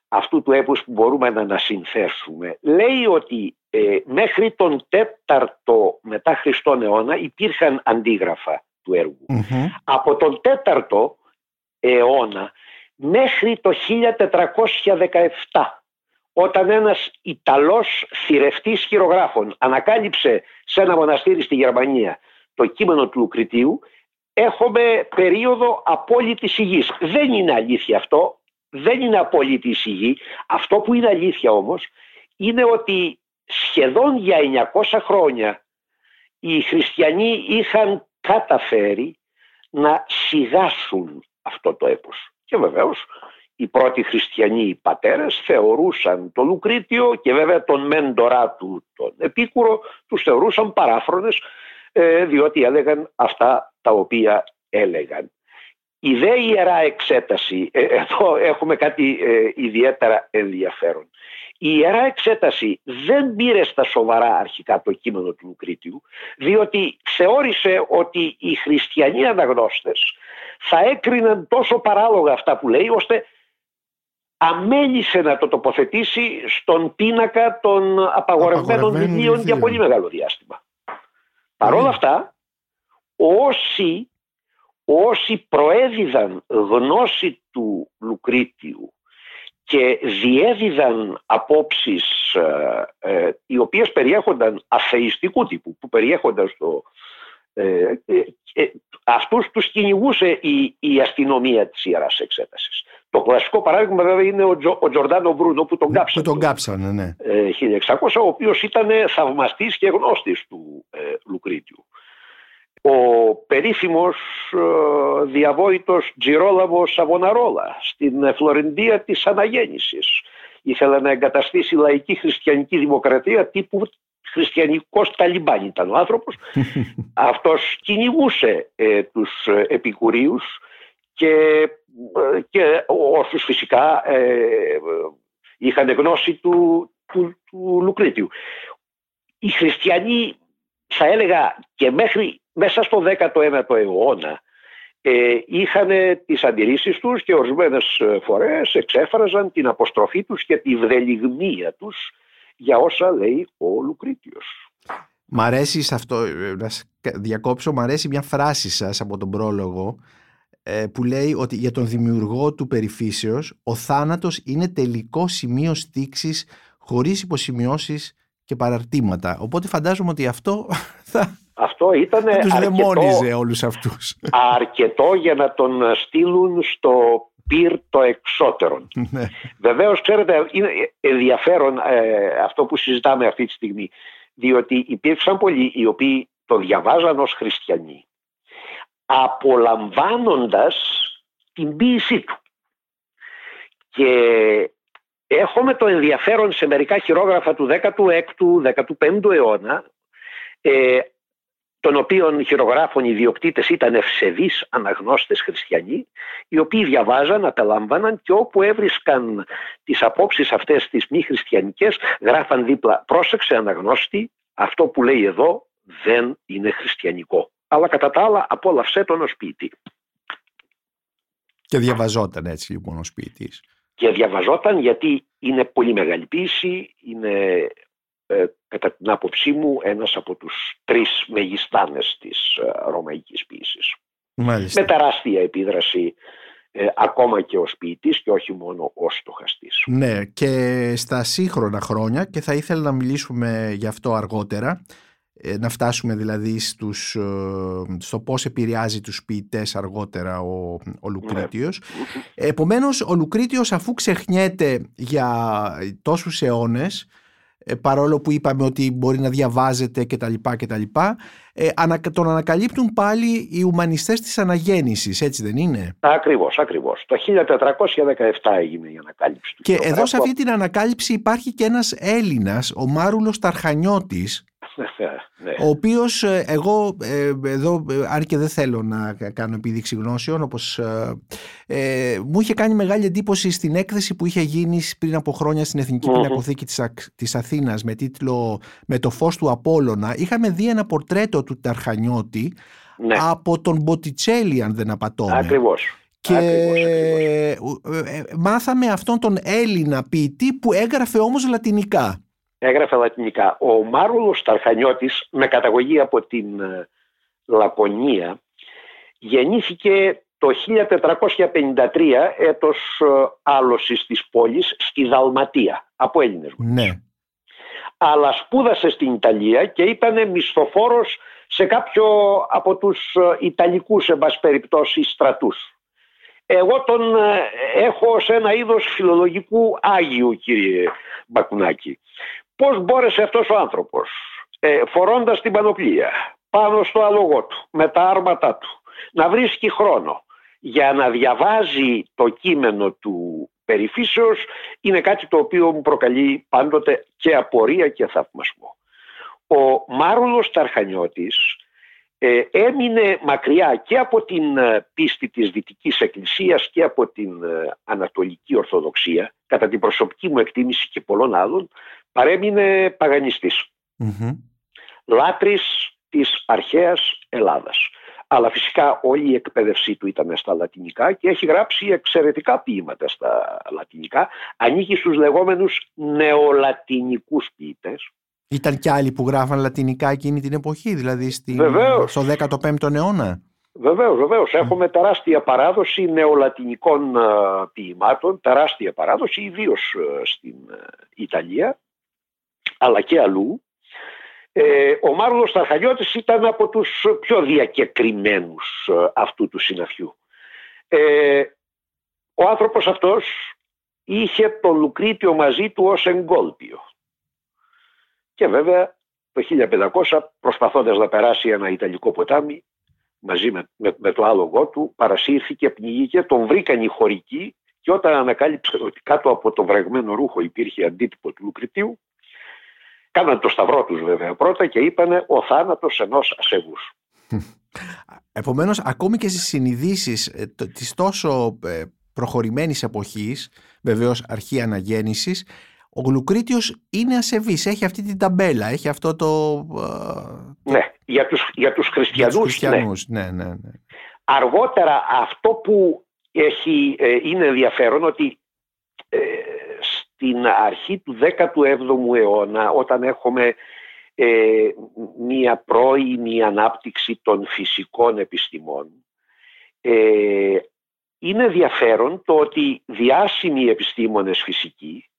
S3: αυτού του έπους που μπορούμε να ανασυνθέσουμε λέει ότι μέχρι τον τέταρτο μετά Χριστόν αιώνα υπήρχαν αντίγραφα του έργου. Από τον τέταρτο αιώνα μέχρι το 1417 όταν ένας Ιταλός θηρευτής χειρογράφων ανακάλυψε σε ένα μοναστήρι στη Γερμανία το κείμενο του Λουκριτίου έχουμε περίοδο απόλυτης υγιής. Δεν είναι αλήθεια αυτό, δεν είναι απόλυτη υγιή. Αυτό που είναι αλήθεια όμως είναι ότι σχεδόν για 900 χρόνια οι χριστιανοί είχαν καταφέρει να σιγάσουν αυτό το έπος. Και βεβαίως οι πρώτοι χριστιανοί πατέρες θεωρούσαν το Λουκρίτιο και βέβαια τον μέντορά του τον Επίκουρο τους θεωρούσαν παράφρονες ε, διότι έλεγαν αυτά τα οποία έλεγαν. Η δε ιερά εξέταση, ε, εδώ έχουμε κάτι ε, ιδιαίτερα ενδιαφέρον. Η Ιερά Εξέταση δεν πήρε στα σοβαρά αρχικά το κείμενο του Λουκρίτιου, διότι θεώρησε ότι οι χριστιανοί αναγνώστες θα έκριναν τόσο παράλογα αυτά που λέει, ώστε αμέλησε να το τοποθετήσει στον πίνακα των απαγορευμένων βιβλίων για πολύ μεγάλο διάστημα. Παρ' όλα αυτά, όσοι, όσοι προέδιδαν γνώση του Λουκρίτιου και διέδιδαν απόψεις ε, ε, οι οποίες περιέχονταν αθεϊστικού τύπου, που περιέχονταν στο... Ε, ε, αυτούς τους κυνηγούσε η, η αστυνομία της Ιεράς Εξέτασης. Το κλασικό παράδειγμα βέβαια είναι ο, Τζο, ο Τζορντάνο Μπρούνο που τον κάψανε.
S1: Που τον κάψανε, ναι.
S3: 1600, ο οποίος ήταν θαυμαστής και γνώστης του ε, Λουκρίτιου ο περίφημος ε, διαβόητος Τζιρόλαβος Σαβοναρόλα στην Φλωρεντία της Αναγέννησης. Ήθελε να εγκαταστήσει λαϊκή χριστιανική δημοκρατία τύπου χριστιανικός Ταλιμπάν ήταν ο άνθρωπος. Αυτός κυνηγούσε ε, τους επικουρίους και, ε, και όσους φυσικά ε, είχαν γνώση του, του, του Λουκρίτιου. Οι χριστιανοί θα έλεγα και μέχρι μέσα στο 19ο αιώνα ε, είχαν τις αντιρρήσεις τους και ορισμένες ε, φορές εξέφραζαν την αποστροφή τους και τη βρελιγμία τους για όσα λέει ο Λουκρίτιος.
S1: Μ' αρέσει σε αυτό, ε, να διακόψω, μ' αρέσει μια φράση σας από τον πρόλογο ε, που λέει ότι για τον δημιουργό του περιφύσεως ο θάνατος είναι τελικό σημείο στήξης χωρίς υποσημειώσεις και παραρτήματα. Οπότε φαντάζομαι ότι αυτό θα,
S3: αυτό ήταν
S1: τους αρκετό, όλους αυτούς.
S3: αρκετό για να τον στείλουν στο πυρ το εξώτερο. Ναι. Βεβαίως, ξέρετε, είναι ενδιαφέρον ε, αυτό που συζητάμε αυτή τη στιγμή. Διότι υπήρξαν πολλοί οι οποίοι το διαβάζαν ως χριστιανοί απολαμβάνοντας την ποίησή του. Και έχουμε το ενδιαφέρον σε μερικά χειρόγραφα του 16ου, 15ου αιώνα ε, των οποίων χειρογράφων οι διοκτήτες ήταν ευσεβείς αναγνώστες χριστιανοί, οι οποίοι διαβάζαν, απελάμβαναν και όπου έβρισκαν τις απόψεις αυτές τις μη χριστιανικές, γράφαν δίπλα «Πρόσεξε αναγνώστη, αυτό που λέει εδώ δεν είναι χριστιανικό». Αλλά κατά τα άλλα απόλαυσέ τον ως ποιητή.
S1: Και διαβαζόταν έτσι λοιπόν ο ποιητής.
S3: Και διαβαζόταν γιατί είναι πολύ μεγάλη ποιήση, είναι ε, κατά την άποψή μου ένας από τους τρεις μεγιστάνες της ε, ρωμαϊκής ποιήσης.
S1: Μάλιστα.
S3: Με τεράστια επίδραση ε, ακόμα και ως ποιητής και όχι μόνο ως στοχαστής.
S1: Ναι και στα σύγχρονα χρόνια και θα ήθελα να μιλήσουμε γι' αυτό αργότερα να φτάσουμε δηλαδή στους, στο πώς επηρεάζει τους ποιητές αργότερα ο, ο Λουκρίτιος. Ναι. Επομένως ο Λουκρίτιος αφού ξεχνιέται για τόσους αιώνες ε, παρόλο που είπαμε ότι μπορεί να διαβάζεται κτλ. κτλ ε, τον ανακαλύπτουν πάλι οι ουμανιστές της αναγέννησης, έτσι δεν είναι;
S3: Ακριβώς, ακριβώς. Το 1417 έγινε η ανακάλυψη του.
S1: Και εδώ σε αυτή την ανακάλυψη υπάρχει και ένας Έλληνας, ο Μάρουλος Ταρχανιώτης,
S3: ναι.
S1: ο οποίος ε, εγώ ε, εδώ αν και δεν θέλω να κάνω επίδειξη γνώσεων όπως ε, μου είχε κάνει μεγάλη εντύπωση στην έκθεση που είχε γίνει πριν από χρόνια στην Εθνική Πινακοθήκη της, της Αθήνας με τίτλο «Με το φως του Απόλλωνα» είχαμε δει ένα πορτρέτο του Ταρχανιώτη ναι. από τον Μποτιτσέλη αν δεν απατώμε.
S3: Ακριβώς.
S1: Και μάθαμε αυτόν τον Έλληνα ποιητή που έγραφε όμως λατινικά
S3: έγραφε λατινικά. Ο Μάρουλος Ταρχανιώτης με καταγωγή από την ε, Λακωνία γεννήθηκε το 1453 έτος ε, άλωσης της πόλης στη Δαλματία από Έλληνες
S1: ναι.
S3: Αλλά σπούδασε στην Ιταλία και ήταν μισθοφόρος σε κάποιο από τους ε, Ιταλικούς σε περιπτώσει στρατούς. Εγώ τον έχω σε ένα είδος φιλολογικού Άγιου κύριε Μπακουνάκη. Πώς μπόρεσε αυτός ο άνθρωπος ε, φορώντας την πανοπλία πάνω στο άλογο του με τα άρματά του να βρίσκει χρόνο για να διαβάζει το κείμενο του περιφύσεως είναι κάτι το οποίο μου προκαλεί πάντοτε και απορία και θαυμασμό. Ο Μάρουλος Ταρχανιώτης ε, έμεινε μακριά και από την ε, πίστη της Δυτικής Εκκλησίας και από την ε, Ανατολική Ορθοδοξία κατά την προσωπική μου εκτίμηση και πολλών άλλων παρέμεινε παγανιστής. Mm-hmm. Λάτρης της αρχαίας Ελλάδας. Αλλά φυσικά όλη η εκπαίδευσή του ήταν στα λατινικά και έχει γράψει εξαιρετικά ποίηματα στα λατινικά. Ανήκει στους λεγόμενους νεολατινικούς ποιητές.
S1: Ήταν και άλλοι που γράφαν λατινικά εκείνη την εποχή, δηλαδή στην, στο 15ο αιώνα;
S3: Βεβαίως, βεβαίως. Έχουμε τεράστια παράδοση νεολατινικών ε, ποιημάτων, τεράστια παράδοση, ιδίως ε, στην ε, Ιταλία αλλά και αλλού. Ε, ο Μάρλος Ταρχαλιώτης ήταν από τους πιο διακεκριμένους ε, αυτού του συναφιού. Ε, ο άνθρωπος αυτός είχε το Λουκρίτιο μαζί του ως εγκόλπιο. Και βέβαια το 1500 προσπαθώντας να περάσει ένα Ιταλικό ποτάμι μαζί με, με, το άλογο του παρασύρθηκε, πνιγήκε, τον βρήκαν οι χωρικοί και όταν ανακάλυψε ότι κάτω από το βρεγμένο ρούχο υπήρχε αντίτυπο του Λουκριτίου Κάναν το σταυρό τους βέβαια πρώτα και είπανε ο θάνατος ενός ασεβούς.
S1: Επομένως ακόμη και στις συνειδήσεις ε, της τόσο ε, προχωρημένης εποχής, βεβαίως αρχή αναγέννησης, ο Γλουκρίτιος είναι ασεβής, έχει αυτή την ταμπέλα, έχει αυτό το...
S3: Ε, ναι, για τους, για τους χριστιανούς,
S1: για τους χριστιανούς ναι. ναι. Ναι, ναι.
S3: Αργότερα αυτό που έχει, είναι ενδιαφέρον ότι στην αρχή του 17ου αιώνα όταν έχουμε ε, μία πρώιμη ανάπτυξη των φυσικών επιστημών ε, είναι ενδιαφέρον το ότι διάσημοι επιστήμονες φυσικοί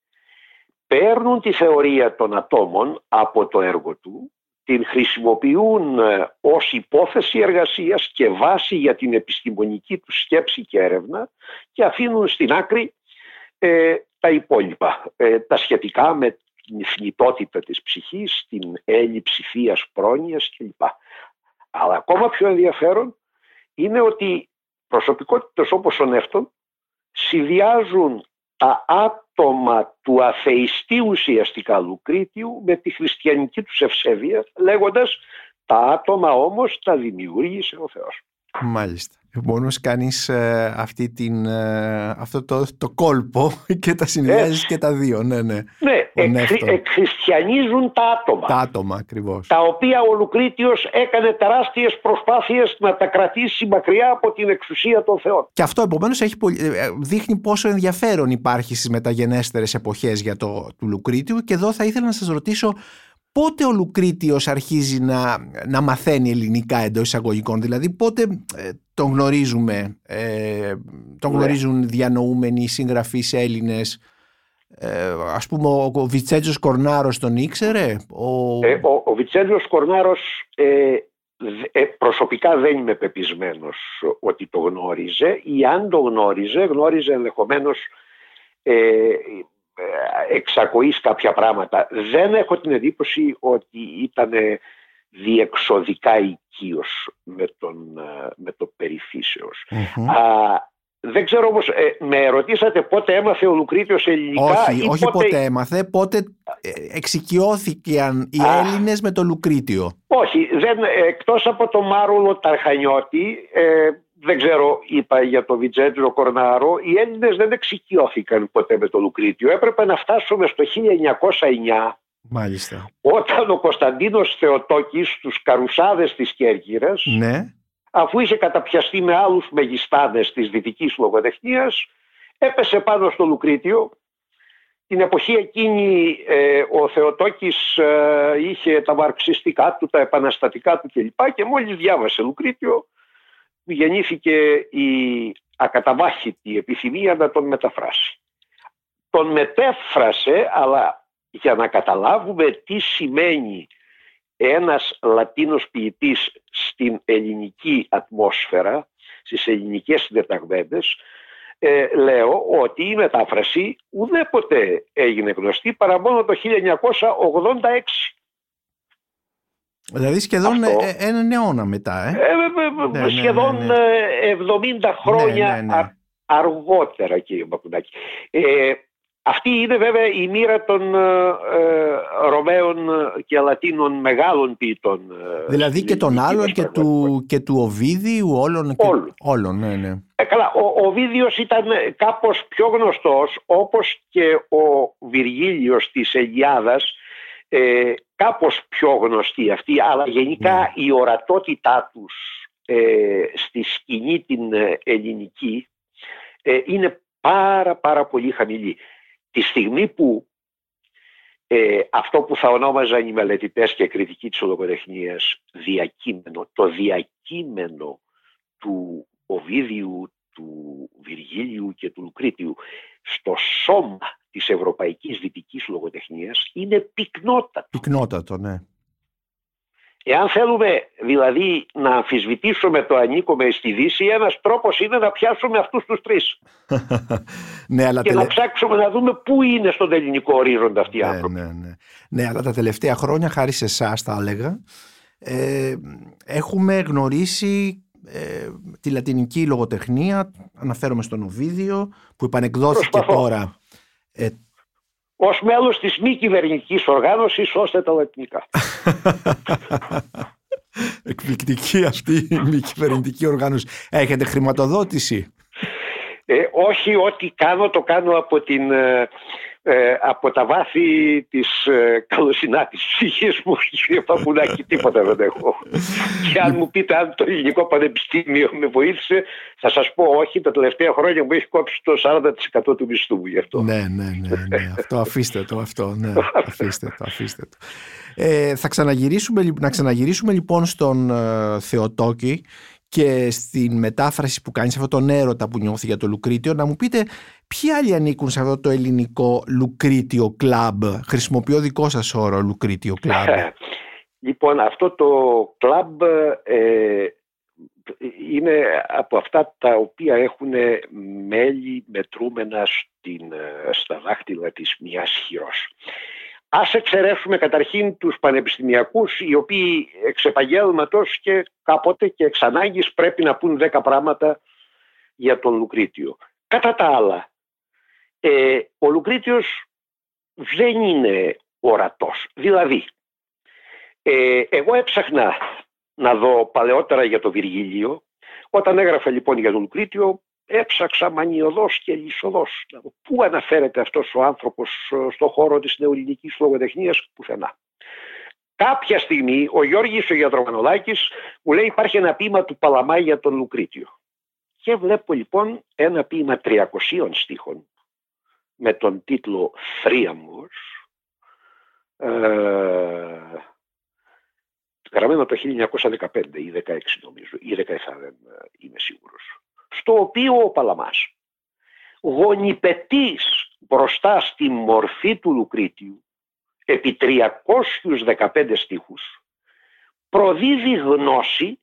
S3: παίρνουν τη θεωρία των ατόμων από το έργο του την χρησιμοποιούν ε, ως υπόθεση εργασίας και βάση για την επιστημονική τους σκέψη και έρευνα και αφήνουν στην άκρη ε, τα υπόλοιπα, ε, τα σχετικά με την θνητότητα της ψυχής, την έλλειψη θείας πρόνοιας κλπ. Αλλά ακόμα πιο ενδιαφέρον είναι ότι προσωπικότητες όπως ο Νεύτων συνδυάζουν τα άτομα του αθειστή ουσιαστικά Λουκρίτιου με τη χριστιανική τους ευσέβεια λέγοντας τα άτομα όμως τα δημιούργησε ο Θεός.
S1: Μάλιστα. Μόνο κάνεις ε, αυτή την, ε, αυτό το, το κόλπο και τα συνδυάζεις και τα δύο. Ναι, ναι.
S3: Ναι, εκχριστιανίζουν τα άτομα.
S1: Τα άτομα ακριβώς.
S3: Τα οποία ο Λουκρίτιος έκανε τεράστιες προσπάθειες να τα κρατήσει μακριά από την εξουσία των θεών.
S1: Και αυτό επομένως έχει, ε, δείχνει πόσο ενδιαφέρον υπάρχει στις μεταγενέστερες εποχές για το του Λουκρίτιου και εδώ θα ήθελα να σας ρωτήσω πότε ο Λουκρίτιος αρχίζει να, να μαθαίνει ελληνικά εντός εισαγωγικών, δηλαδή πότε ε, τον γνωρίζουμε, ε, τον ναι. γνωρίζουν διανοούμενοι συγγραφείς Έλληνες, ε, ας πούμε ο, ο Βιτσέτζος Κορνάρος τον ήξερε;
S3: Ο, ε, ο, ο Βιτσέτζος Κορνάρος ε, ε, προσωπικά δεν είμαι πεπισμένος ότι το γνώριζε ή αν το γνώριζε, γνώριζε ενδεχομένως ε, εξακοής κάποια πράγματα. Δεν έχω την εντύπωση ότι ήταν διεξοδικά οικείος με, τον, ε, με το περιφυσεως Α, δεν ξέρω όμως, ε, με ρωτήσατε πότε έμαθε ο Λουκρίτιος ελληνικά
S1: Όχι, όχι πότε... έμαθε, πότε ε, εξοικειώθηκαν οι Α, Έλληνες με το Λουκρίτιο.
S3: Όχι, δεν, εκτός από το Μάρουλο Ταρχανιώτη, ε, δεν ξέρω, είπα για το Βιτζέντζο Κορνάρο, οι Έλληνες δεν εξοικειώθηκαν ποτέ με το Λουκρίτιο. Έπρεπε να φτάσουμε στο 1909
S1: Μάλιστα.
S3: Όταν ο Κωνσταντίνος Θεοτόκης στους καρουσάδες της Κέρκυρας
S1: ναι
S3: αφού είχε καταπιαστεί με άλλους μεγιστάδες της δυτικής λογοτεχνίας, έπεσε πάνω στο Λουκρίτιο. Την εποχή εκείνη ε, ο Θεοτόκης ε, είχε τα μαρξιστικά του, τα επαναστατικά του κλπ. Και μόλις διάβασε Λουκρίτιο, γεννήθηκε η ακαταμάχητη επιθυμία να τον μεταφράσει. Τον μετέφρασε, αλλά για να καταλάβουμε τι σημαίνει ένας Λατίνος ποιητής στην ελληνική ατμόσφαιρα, στις ελληνικές συντεταγμένες, ε, λέω ότι η μετάφραση ουδέποτε έγινε γνωστή παρά μόνο το 1986.
S1: Δηλαδή σχεδόν Αυτό, ε, έναν αιώνα μετά, ε.
S3: ε ναι, ναι, σχεδόν ναι, 70 χρόνια αργότερα, κύριε Μπακουνάκη. Ε, αυτή είναι βέβαια η μοίρα των ε, ε Ρωμαίων και Λατίνων μεγάλων ποιητών.
S1: Ε, δηλαδή και των άλλων και του, και του Οβίδιου όλων. Και... όλων ναι, ναι.
S3: Ε, καλά, ο Οβίδιος ήταν κάπως πιο γνωστός όπως και ο Βυργίλιος της Ελιάδας ε, κάπως πιο γνωστή αυτή αλλά γενικά ναι. η ορατότητά τους ε, στη σκηνή την ελληνική είναι πάρα πάρα πολύ χαμηλή τη στιγμή που ε, αυτό που θα ονόμαζαν οι μελετητές και κριτικοί της ολογοτεχνίας διακείμενο, το διακείμενο του Οβίδιου, του Βυργίλιου και του Λουκρίτιου στο σώμα της ευρωπαϊκής δυτικής λογοτεχνίας είναι πυκνότατο.
S1: Πυκνότατο, ναι.
S3: Εάν θέλουμε δηλαδή να αμφισβητήσουμε το ανήκουμε στη Δύση, ένας τρόπος είναι να πιάσουμε αυτούς τους τρεις.
S1: ναι, αλλά
S3: και να ψάξουμε να δούμε πού είναι στον ελληνικό ορίζοντα αυτοί οι
S1: ναι,
S3: άνθρωποι.
S1: Ναι, ναι. ναι, αλλά τα τελευταία χρόνια, χάρη σε εσάς, θα έλεγα, ε, έχουμε γνωρίσει ε, τη λατινική λογοτεχνία, αναφέρομαι στον Οβίδιο, που επανεκδόθηκε τώρα ε,
S3: ως μέλος της μη κυβερνητικής οργάνωσης ώστε τα λατινικά.
S1: Εκπληκτική αυτή η μη κυβερνητική οργάνωση. Έχετε χρηματοδότηση;
S3: Ε, όχι, ό,τι κάνω το κάνω από την ε, ε, από τα βάθη της ε, καλοσυνάτης ψυχής μου κύριε Παπουλάκη τίποτα δεν έχω και αν μου πείτε αν το ελληνικό πανεπιστήμιο με βοήθησε θα σας πω όχι τα τελευταία χρόνια μου έχει κόψει το 40% του μισθού μου γι' αυτό
S1: ναι ναι ναι, ναι. αυτό αφήστε το αυτό ναι. αφήστε το, αφήστε το. Ε, θα ξαναγυρίσουμε, να ξαναγυρίσουμε λοιπόν στον ε, Θεοτόκη και στην μετάφραση που κάνεις σε αυτό τον έρωτα που νιώθει για το Λουκρίτιο να μου πείτε ποιοι άλλοι ανήκουν σε αυτό το ελληνικό Λουκρίτιο κλαμπ χρησιμοποιώ δικό σας όρο Λουκρίτιο κλαμπ
S3: λοιπόν αυτό το κλαμπ ε, είναι από αυτά τα οποία έχουν μέλη μετρούμενα στην, ε, στα δάχτυλα της μιας χειρός. Ας εξαιρέσουμε καταρχήν τους πανεπιστημιακούς οι οποίοι εξ επαγγέλματος και κάποτε και εξ ανάγκης πρέπει να πούν δέκα πράγματα για τον Λουκρίτιο. Κατά τα άλλα, ε, ο Λουκρίτιος δεν είναι ορατός. Δηλαδή, ε, εγώ έψαχνα να δω παλαιότερα για το Βυργίλιο. Όταν έγραφε λοιπόν για τον Λουκρίτιο, έψαξα μανιωδώς και λυσοδός. Πού αναφέρεται αυτός ο άνθρωπος ε, στο χώρο της νεοελληνικής λογοτεχνίας; Πουθενά. Κάποια στιγμή ο Γιώργης ο Γιατρομανολάκης μου λέει υπάρχει ένα ποίημα του Παλαμά για τον Λουκρίτιο. Και βλέπω λοιπόν ένα ποίημα 300 στίχων με τον τίτλο Θρίαμβος ε, γραμμένο το 1915 ή 16 νομίζω ή 17 δεν ε, είμαι σίγουρος στο οποίο ο Παλαμάς γονιπετής μπροστά στη μορφή του Λουκρίτιου επί 315 στίχους προδίδει γνώση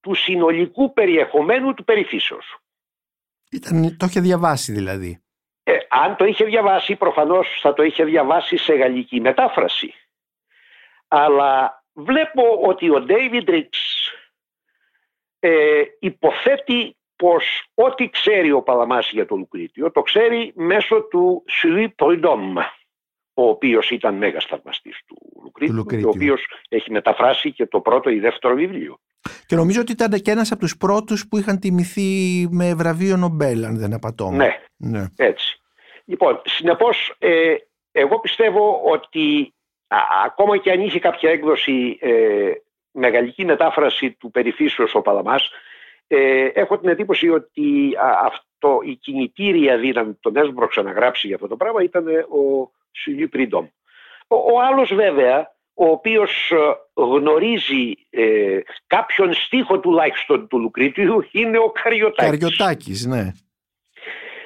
S3: του συνολικού περιεχομένου του περιφύσεως.
S1: Ήταν, το είχε διαβάσει δηλαδή.
S3: Ε, αν το είχε διαβάσει προφανώς θα το είχε διαβάσει σε γαλλική μετάφραση. Αλλά βλέπω ότι ο David Ricks ε, υποθέτει πως ό,τι ξέρει ο Παλαμάς για το Λουκρίτιο το ξέρει μέσω του Σουί Προϊντόμ ο οποίος ήταν μέγας θαυμαστής του Λουκρίτιου, ο οποίος έχει μεταφράσει και το πρώτο ή δεύτερο βιβλίο.
S1: Και νομίζω ότι ήταν και ένας από τους πρώτους που είχαν τιμηθεί με βραβείο Νομπέλ, αν δεν απατώμε.
S3: Ναι, ναι, έτσι. Λοιπόν, συνεπώς, ε, εγώ πιστεύω ότι ακόμα και αν είχε κάποια έκδοση ε, μεγαλική μετάφραση του περιφύσεως ο Παλαμάς, ε, έχω την εντύπωση ότι αυτό, η κινητήρια δύναμη τον έσπρωξε να γράψει για αυτό το πράγμα ήταν ο Σιλιού Πριντόμ. Ο, ο άλλος βέβαια, ο οποίος ε, γνωρίζει ε, κάποιον στίχο τουλάχιστον του Λουκρίτιου είναι ο Καριωτάκης.
S1: Καριωτάκης, ναι.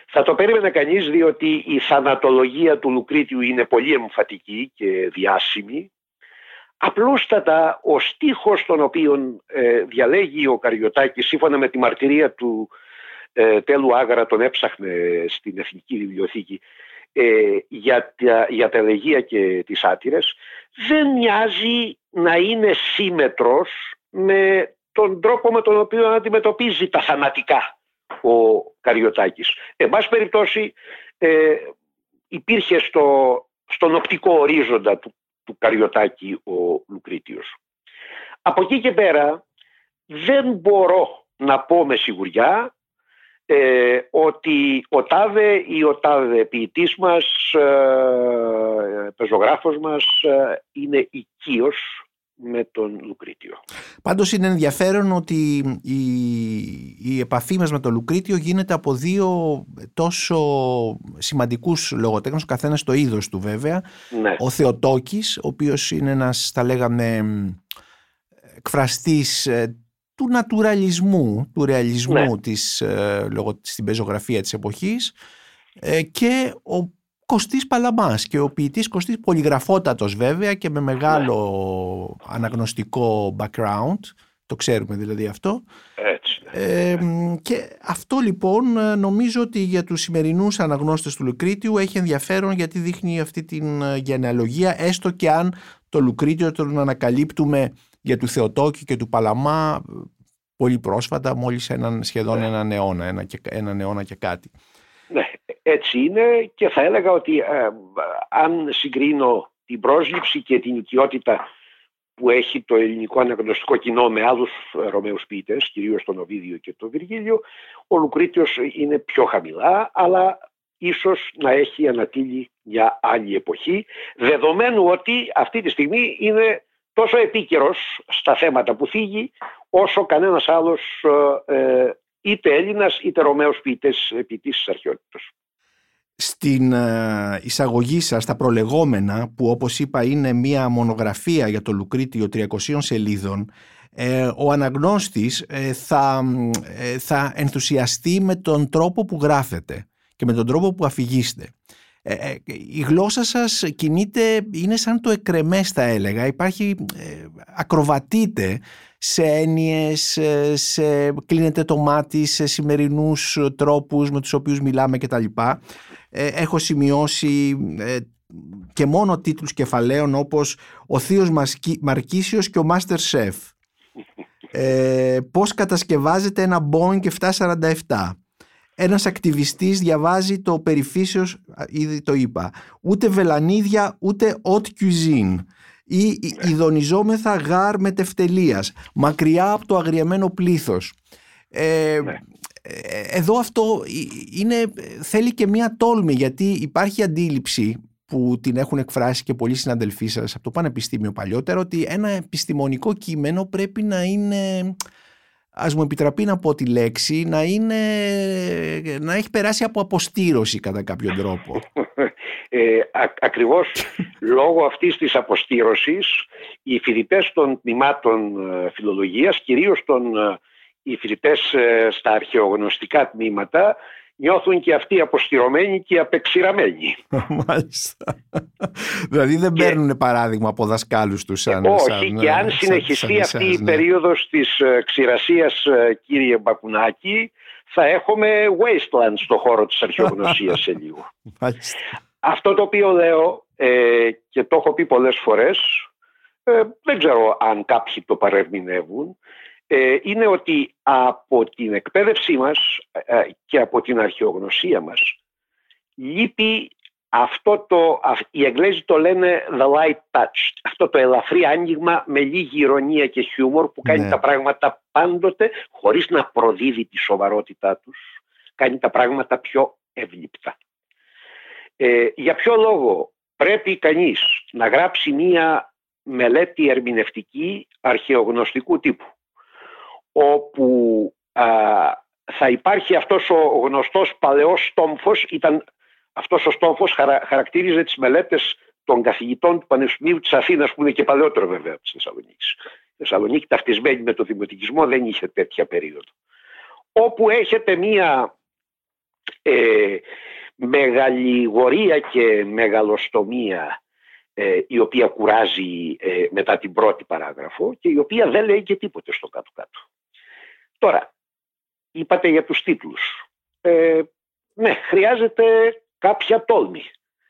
S3: Θα το περίμενε κανείς διότι η θανατολογία του Λουκρίτιου είναι πολύ εμφατική και διάσημη. Απλούστατα ο στίχος τον οποίο ε, διαλέγει ο Καριωτάκης σύμφωνα με τη μαρτυρία του ε, Τέλου Άγαρα τον έψαχνε στην Εθνική Βιβλιοθήκη ε, για, τα, για τα ελεγεία και τις άτυρες δεν μοιάζει να είναι σύμμετρος με τον τρόπο με τον οποίο αντιμετωπίζει τα θανατικά ο Καριωτάκης. Εν πάση περιπτώσει ε, υπήρχε στο, στον οπτικό ορίζοντα του, του Καριωτάκη ο Λουκρίτιος. Από εκεί και πέρα δεν μπορώ να πω με σιγουριά ε, ότι ο τάδε ή ο τάδε ποιητής μας, ε, πεζογράφος μας ε, είναι οικείος με τον Λουκρίτιο.
S1: Πάντως είναι ενδιαφέρον ότι η, η επαφή μας με τον Λουκρίτιο γίνεται από δύο τόσο σημαντικούς λογοτέχνους, ο καθένας το είδος του βέβαια.
S3: Ναι.
S1: Ο Θεοτόκης, ο οποίος είναι ένας, θα λέγαμε, εκφραστής ε, του νατουραλισμού, του ρεαλισμού ναι. της, ε, λόγω, στην πεζογραφία της εποχής ε, και ο Κωστής Παλαμάς και ο ποιητής Κωστής πολυγραφότατος βέβαια και με μεγάλο ναι. αναγνωστικό background το ξέρουμε δηλαδή αυτό
S3: Έτσι.
S1: Ε, και αυτό λοιπόν νομίζω ότι για τους σημερινούς αναγνώστες του Λουκρίτιου έχει ενδιαφέρον γιατί δείχνει αυτή την ε, γενεαλογία έστω και αν το Λουκρίτιο τον ανακαλύπτουμε για του Θεοτόκη και του Παλαμά πολύ πρόσφατα, μόλις έναν, σχεδόν ναι. έναν αιώνα, ένα και, έναν αιώνα και κάτι.
S3: Ναι, έτσι είναι και θα έλεγα ότι ε, αν συγκρίνω την πρόσληψη και την οικειότητα που έχει το ελληνικό αναγνωστικό κοινό με άλλους Ρωμαίους ποιητές, κυρίως τον Οβίδιο και τον Βυργίλιο, ο Λουκρίτιος είναι πιο χαμηλά, αλλά ίσως να έχει ανατείλει μια άλλη εποχή, δεδομένου ότι αυτή τη στιγμή είναι τόσο επίκαιρος στα θέματα που θίγει όσο κανένας άλλος ε, ε, είτε Έλληνας είτε Ρωμαίος ποιητής, ποιητής της αρχαιότητας.
S1: Στην ε, εισαγωγή σας, στα προλεγόμενα, που όπως είπα είναι μία μονογραφία για το Λουκρίτιο 300 σελίδων, ο αναγνώστης θα, θα ενθουσιαστεί με τον τρόπο που γράφετε και με τον τρόπο που αφηγείστε. Ε, ε, η γλώσσα σας κινείται, είναι σαν το εκρεμές θα έλεγα, υπάρχει, ε, ακροβατείτε σε έννοιες, σε, κλείνετε το μάτι σε σημερινούς τρόπους με τους οποίους μιλάμε κτλ. Ε, έχω σημειώσει και μόνο τίτλους κεφαλαίων όπως «Ο Θείος Μαρκίσιος και ο Master Chef». Ε, πώς κατασκευάζεται ένα Boeing 747 ένας ακτιβιστής διαβάζει το περιφύσεως, ήδη το είπα, ούτε βελανίδια ούτε haute cuisine ή ειδονιζόμεθα γάρ με τευτελείας, μακριά από το αγριεμένο πλήθος. Ε, ναι. Ε, εδώ αυτό είναι, θέλει και μία τόλμη γιατί υπάρχει αντίληψη που την έχουν εκφράσει και πολλοί συναδελφοί σας από το Πανεπιστήμιο παλιότερα ότι ένα επιστημονικό κείμενο πρέπει να είναι ας μου επιτραπεί να πω τη λέξη, να, είναι, να έχει περάσει από αποστήρωση κατά κάποιο τρόπο.
S3: Ε, α, ακριβώς λόγω αυτής της αποστήρωσης οι φοιτητές των τμήματων ε, φιλολογίας, κυρίως των, ε, οι φοιτητές ε, στα αρχαιογνωστικά τμήματα, νιώθουν και αυτοί αποστηρωμένοι και απεξηραμένοι.
S1: Μάλιστα. δηλαδή δεν παίρνουν παράδειγμα από δασκάλους τους σαν
S3: Όχι και αν συνεχιστεί αυτή η ναι. περίοδος της ε, ξηρασίας ε, κύριε Μπακουνάκη θα έχουμε wasteland στο χώρο της αρχαιογνωσίας σε λίγο.
S1: Μάλιστα.
S3: Αυτό το οποίο λέω ε, και το έχω πει πολλές φορές δεν ξέρω αν κάποιοι το παρερμηνεύουν ε, είναι ότι από την εκπαίδευσή μας ε, και από την αρχαιογνωσία μας λείπει αυτό το, οι Εγγλέζοι το λένε the light touch, αυτό το ελαφρύ άνοιγμα με λίγη ηρωνία και χιούμορ που κάνει ναι. τα πράγματα πάντοτε χωρίς να προδίδει τη σοβαρότητά τους, κάνει τα πράγματα πιο ευληπτά. Ε, για ποιο λόγο πρέπει κανείς να γράψει μία μελέτη ερμηνευτική αρχαιογνωστικού τύπου; Όπου θα υπάρχει αυτός ο γνωστός παλαιός στόμφος, ήταν, αυτός ο στόμφος χαρακτήριζε τις μελέτες των καθηγητών του Πανεπιστημίου της Αθήνας που είναι και παλαιότερο βέβαια της Θεσσαλονίκης. Η Θεσσαλονίκη ταυτισμένη με το δημοτικισμό δεν είχε τέτοια περίοδο. Όπου έχετε μία ε, μεγαληγορία και μεγαλοστομία ε, η οποία κουράζει ε, μετά την πρώτη παράγραφο και η οποία δεν λέει και τίποτε στο κάτω-κάτω. Τώρα, είπατε για τους τίτλους. Ε, ναι, χρειάζεται κάποια τόλμη.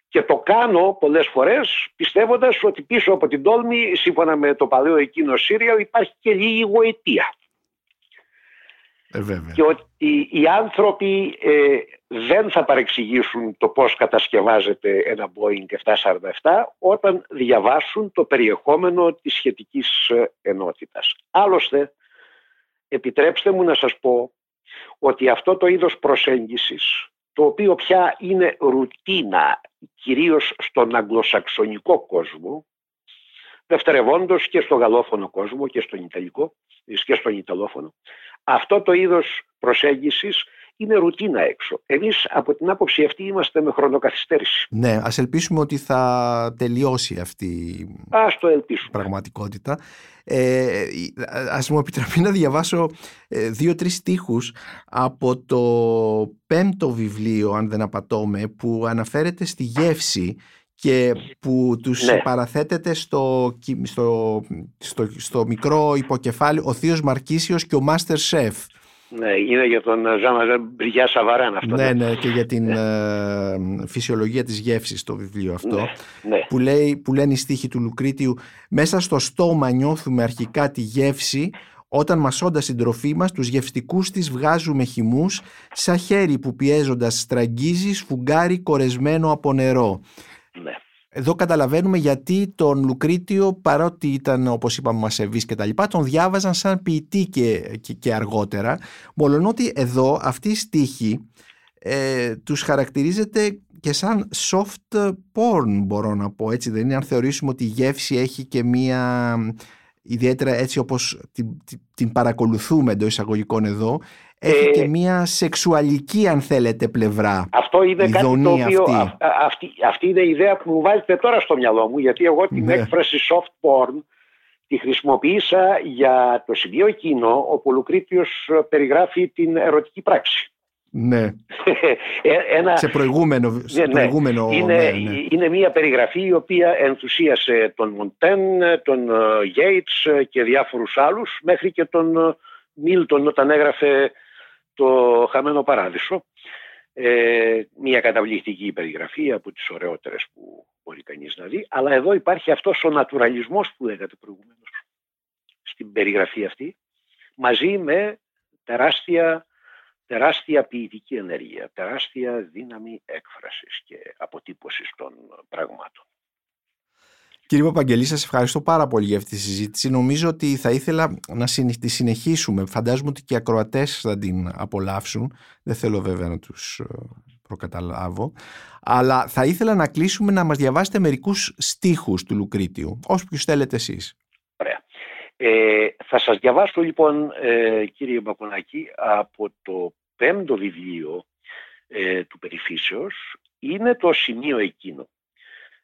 S3: Και το κάνω πολλές φορές πιστεύοντας ότι πίσω από την τόλμη, σύμφωνα με το παλαιό εκείνο Σύριαλ, υπάρχει και λίγη γοητεία.
S1: Ε,
S3: και ότι οι άνθρωποι ε, δεν θα παρεξηγήσουν το πώς κατασκευάζεται ένα Boeing 747 όταν διαβάσουν το περιεχόμενο της σχετικής ε, ενότητας. Άλλωστε, επιτρέψτε μου να σας πω ότι αυτό το είδος προσέγγισης, το οποίο πια είναι ρουτίνα κυρίως στον αγγλοσαξονικό κόσμο, δευτερευόντως και στο γαλλόφωνο κόσμο και στον Ιταλικό και στον Ιταλόφωνο, αυτό το είδος προσέγγισης είναι ρουτίνα έξω. Εμείς από την άποψη αυτή είμαστε με χρονοκαθυστέρηση.
S1: Ναι, ας ελπίσουμε ότι θα τελειώσει αυτή
S3: ας το ελπίσουμε.
S1: η πραγματικότητα. Ε, ας μου επιτραπεί να διαβάσω ε, δύο-τρεις στίχους από το πέμπτο βιβλίο, αν δεν απατώμε, που αναφέρεται στη γεύση και που τους ναι. παραθέτεται στο, στο, στο, στο μικρό υποκεφάλι ο Θείος Μαρκίσιος και ο Μάστερ Σεφ.
S3: Ναι, είναι για τον Ζάμα Μπριγιά Σαβαράν αυτό.
S1: Ναι, ναι, και για την ναι. ε, φυσιολογία της γεύσης το βιβλίο αυτό. Ναι, ναι. Που, λέει, που λένε οι στίχοι του Λουκρίτιου «Μέσα στο στόμα νιώθουμε αρχικά τη γεύση, όταν μασώντας την τροφή μας, τους γευστικούς της βγάζουμε χυμούς, σαν χέρι που πιέζοντας στραγγίζει σφουγγάρι κορεσμένο από νερό». Ναι. Εδώ καταλαβαίνουμε γιατί τον Λουκρίτιο παρότι ήταν όπως είπαμε μασεβής και τα λοιπά τον διάβαζαν σαν ποιητή και, και, και αργότερα. Μόλον ότι εδώ αυτή η στίχη ε, τους χαρακτηρίζεται και σαν soft porn μπορώ να πω έτσι. Δεν είναι αν θεωρήσουμε ότι η γεύση έχει και μία ιδιαίτερα έτσι όπως την, την παρακολουθούμε εντός εισαγωγικών εδώ έχει και ε, μια σεξουαλική αν θέλετε πλευρά.
S3: Αυτό είναι κάτι το οποίο αυτή. αυτή, είναι η ιδέα που μου βάζετε τώρα στο μυαλό μου γιατί εγώ την ναι. έκφραση soft porn τη χρησιμοποίησα για το σημείο εκείνο όπου ο Λουκρίτιος περιγράφει την ερωτική πράξη.
S1: Ναι. Ε, ένα... Σε προηγούμενο, σε ναι, ναι. προηγούμενο
S3: είναι, ναι, ναι. είναι μια περιγραφή η οποία ενθουσίασε τον Μοντέν, τον Γέιτς και διάφορους άλλους μέχρι και τον Μίλτον όταν έγραφε το Χαμένο Παράδεισο. Ε, μια καταβλητική περιγραφή από τις ωραιότερες που μπορεί κανείς να δει. Αλλά εδώ υπάρχει αυτός ο νατουραλισμός που λέγατε προηγουμένως στην περιγραφή αυτή μαζί με τεράστια, τεράστια ποιητική ενέργεια, τεράστια δύναμη έκφρασης και αποτύπωσης των πραγμάτων.
S1: Κύριε Παπαγγελή, σας ευχαριστώ πάρα πολύ για αυτή τη συζήτηση. Νομίζω ότι θα ήθελα να τη συνεχίσουμε. Φαντάζομαι ότι και οι ακροατές θα την απολαύσουν. Δεν θέλω βέβαια να τους ε, προκαταλάβω. Αλλά θα ήθελα να κλείσουμε να μας διαβάσετε μερικούς στίχους του Λουκρίτιου, όσοι θέλετε εσείς.
S3: Ωραία. Ε, θα σας διαβάσω λοιπόν, ε, κύριε Μπακονάκη, από το πέμπτο βιβλίο ε, του Περιφύσεως. Είναι το σημείο εκείνο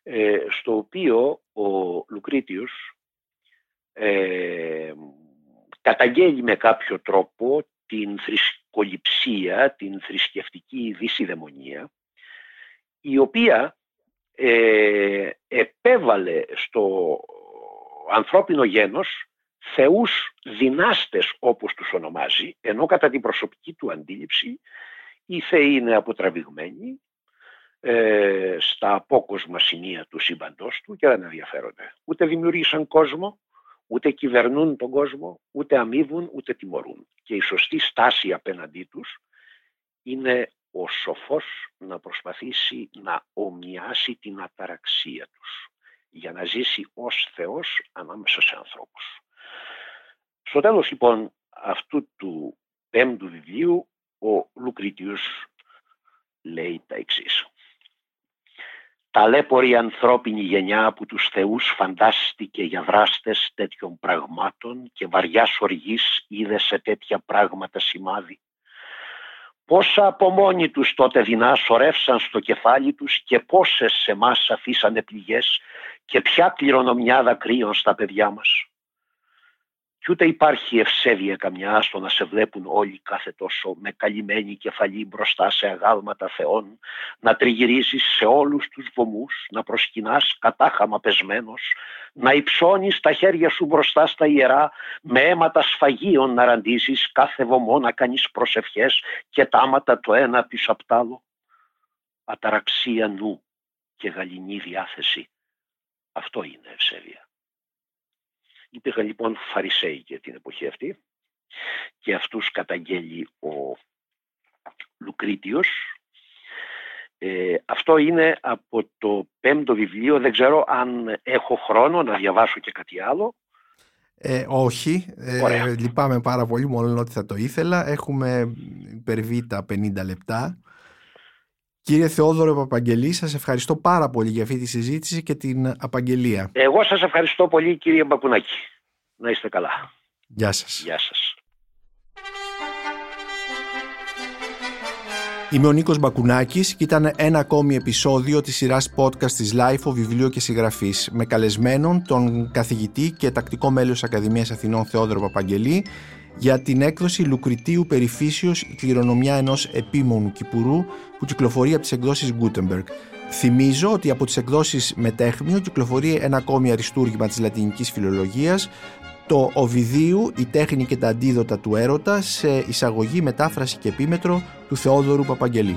S3: ε, στο οποίο ο Λουκρίτιος ε, καταγγέλει με κάποιο τρόπο την θρησκοληψία, την θρησκευτική δυσιδαιμονία, η οποία ε, επέβαλε στο ανθρώπινο γένος θεούς δυνάστες όπως τους ονομάζει, ενώ κατά την προσωπική του αντίληψη οι θεοί είναι αποτραβηγμένοι, ε, στα απόκοσμα σημεία του σύμπαντός του και δεν ενδιαφέρονται. Ούτε δημιουργήσαν κόσμο, ούτε κυβερνούν τον κόσμο, ούτε αμείβουν, ούτε τιμωρούν. Και η σωστή στάση απέναντί τους είναι ο σοφός να προσπαθήσει να ομοιάσει την αταραξία τους για να ζήσει ως Θεός ανάμεσα σε ανθρώπους. Στο τέλος λοιπόν αυτού του πέμπτου βιβλίου ο Λουκρίτιος λέει τα εξής. Ταλέπορη ανθρώπινη γενιά που τους θεούς φαντάστηκε για δράστες τέτοιων πραγμάτων και βαριάς οργής είδε σε τέτοια πράγματα σημάδι. Πόσα από μόνοι τους τότε δεινά σωρεύσαν στο κεφάλι τους και πόσες σε μας αφήσανε πληγές και ποια κληρονομιά δακρύων στα παιδιά μας. Κι ούτε υπάρχει ευσέβεια καμιά στο να σε βλέπουν όλοι κάθε τόσο με καλυμμένη κεφαλή μπροστά σε αγάλματα θεών, να τριγυρίζεις σε όλους τους βωμούς, να προσκυνάς κατάχαμα πεσμένος, να υψώνεις τα χέρια σου μπροστά στα ιερά, με αίματα σφαγίων να ραντίζεις κάθε βωμό να κάνεις προσευχές και τάματα το ένα πίσω απ' τ' άλλο. Αταραξία νου και γαλινή διάθεση. Αυτό είναι ευσέβεια. Υπήρχαν λοιπόν Φαρισαίοι για την εποχή αυτή και αυτούς καταγγέλει ο Λουκρίτιος. Ε, αυτό είναι από το πέμπτο βιβλίο. Δεν ξέρω αν έχω χρόνο να διαβάσω και κάτι άλλο.
S1: Ε, όχι, ε, λυπάμαι πάρα πολύ μόνο ότι θα το ήθελα. Έχουμε υπερβεί τα 50 λεπτά. Κύριε Θεόδωρο Παπαγγελή, σας ευχαριστώ πάρα πολύ για αυτή τη συζήτηση και την απαγγελία.
S3: Εγώ σας ευχαριστώ πολύ κύριε Μπακουνάκη. Να είστε καλά.
S1: Γεια σας.
S3: Γεια σας.
S1: Είμαι ο Νίκος Μπακουνάκης και ήταν ένα ακόμη επεισόδιο της σειράς podcast της LIFO βιβλίο και συγγραφής με καλεσμένον τον καθηγητή και τακτικό μέλος Ακαδημίας Αθηνών Θεόδωρο Παπαγγελή για την έκδοση Λουκριτίου Περιφύσεως η κληρονομιά ενός επίμονου Κυπουρού που κυκλοφορεί από τις εκδόσεις Gutenberg. Θυμίζω ότι από τις εκδόσεις Μετέχμιο κυκλοφορεί ένα ακόμη αριστούργημα της λατινικής φιλολογίας το Οβιδίου, η τέχνη και τα αντίδοτα του έρωτα σε εισαγωγή, μετάφραση και επίμετρο του Θεόδωρου Παπαγγελή.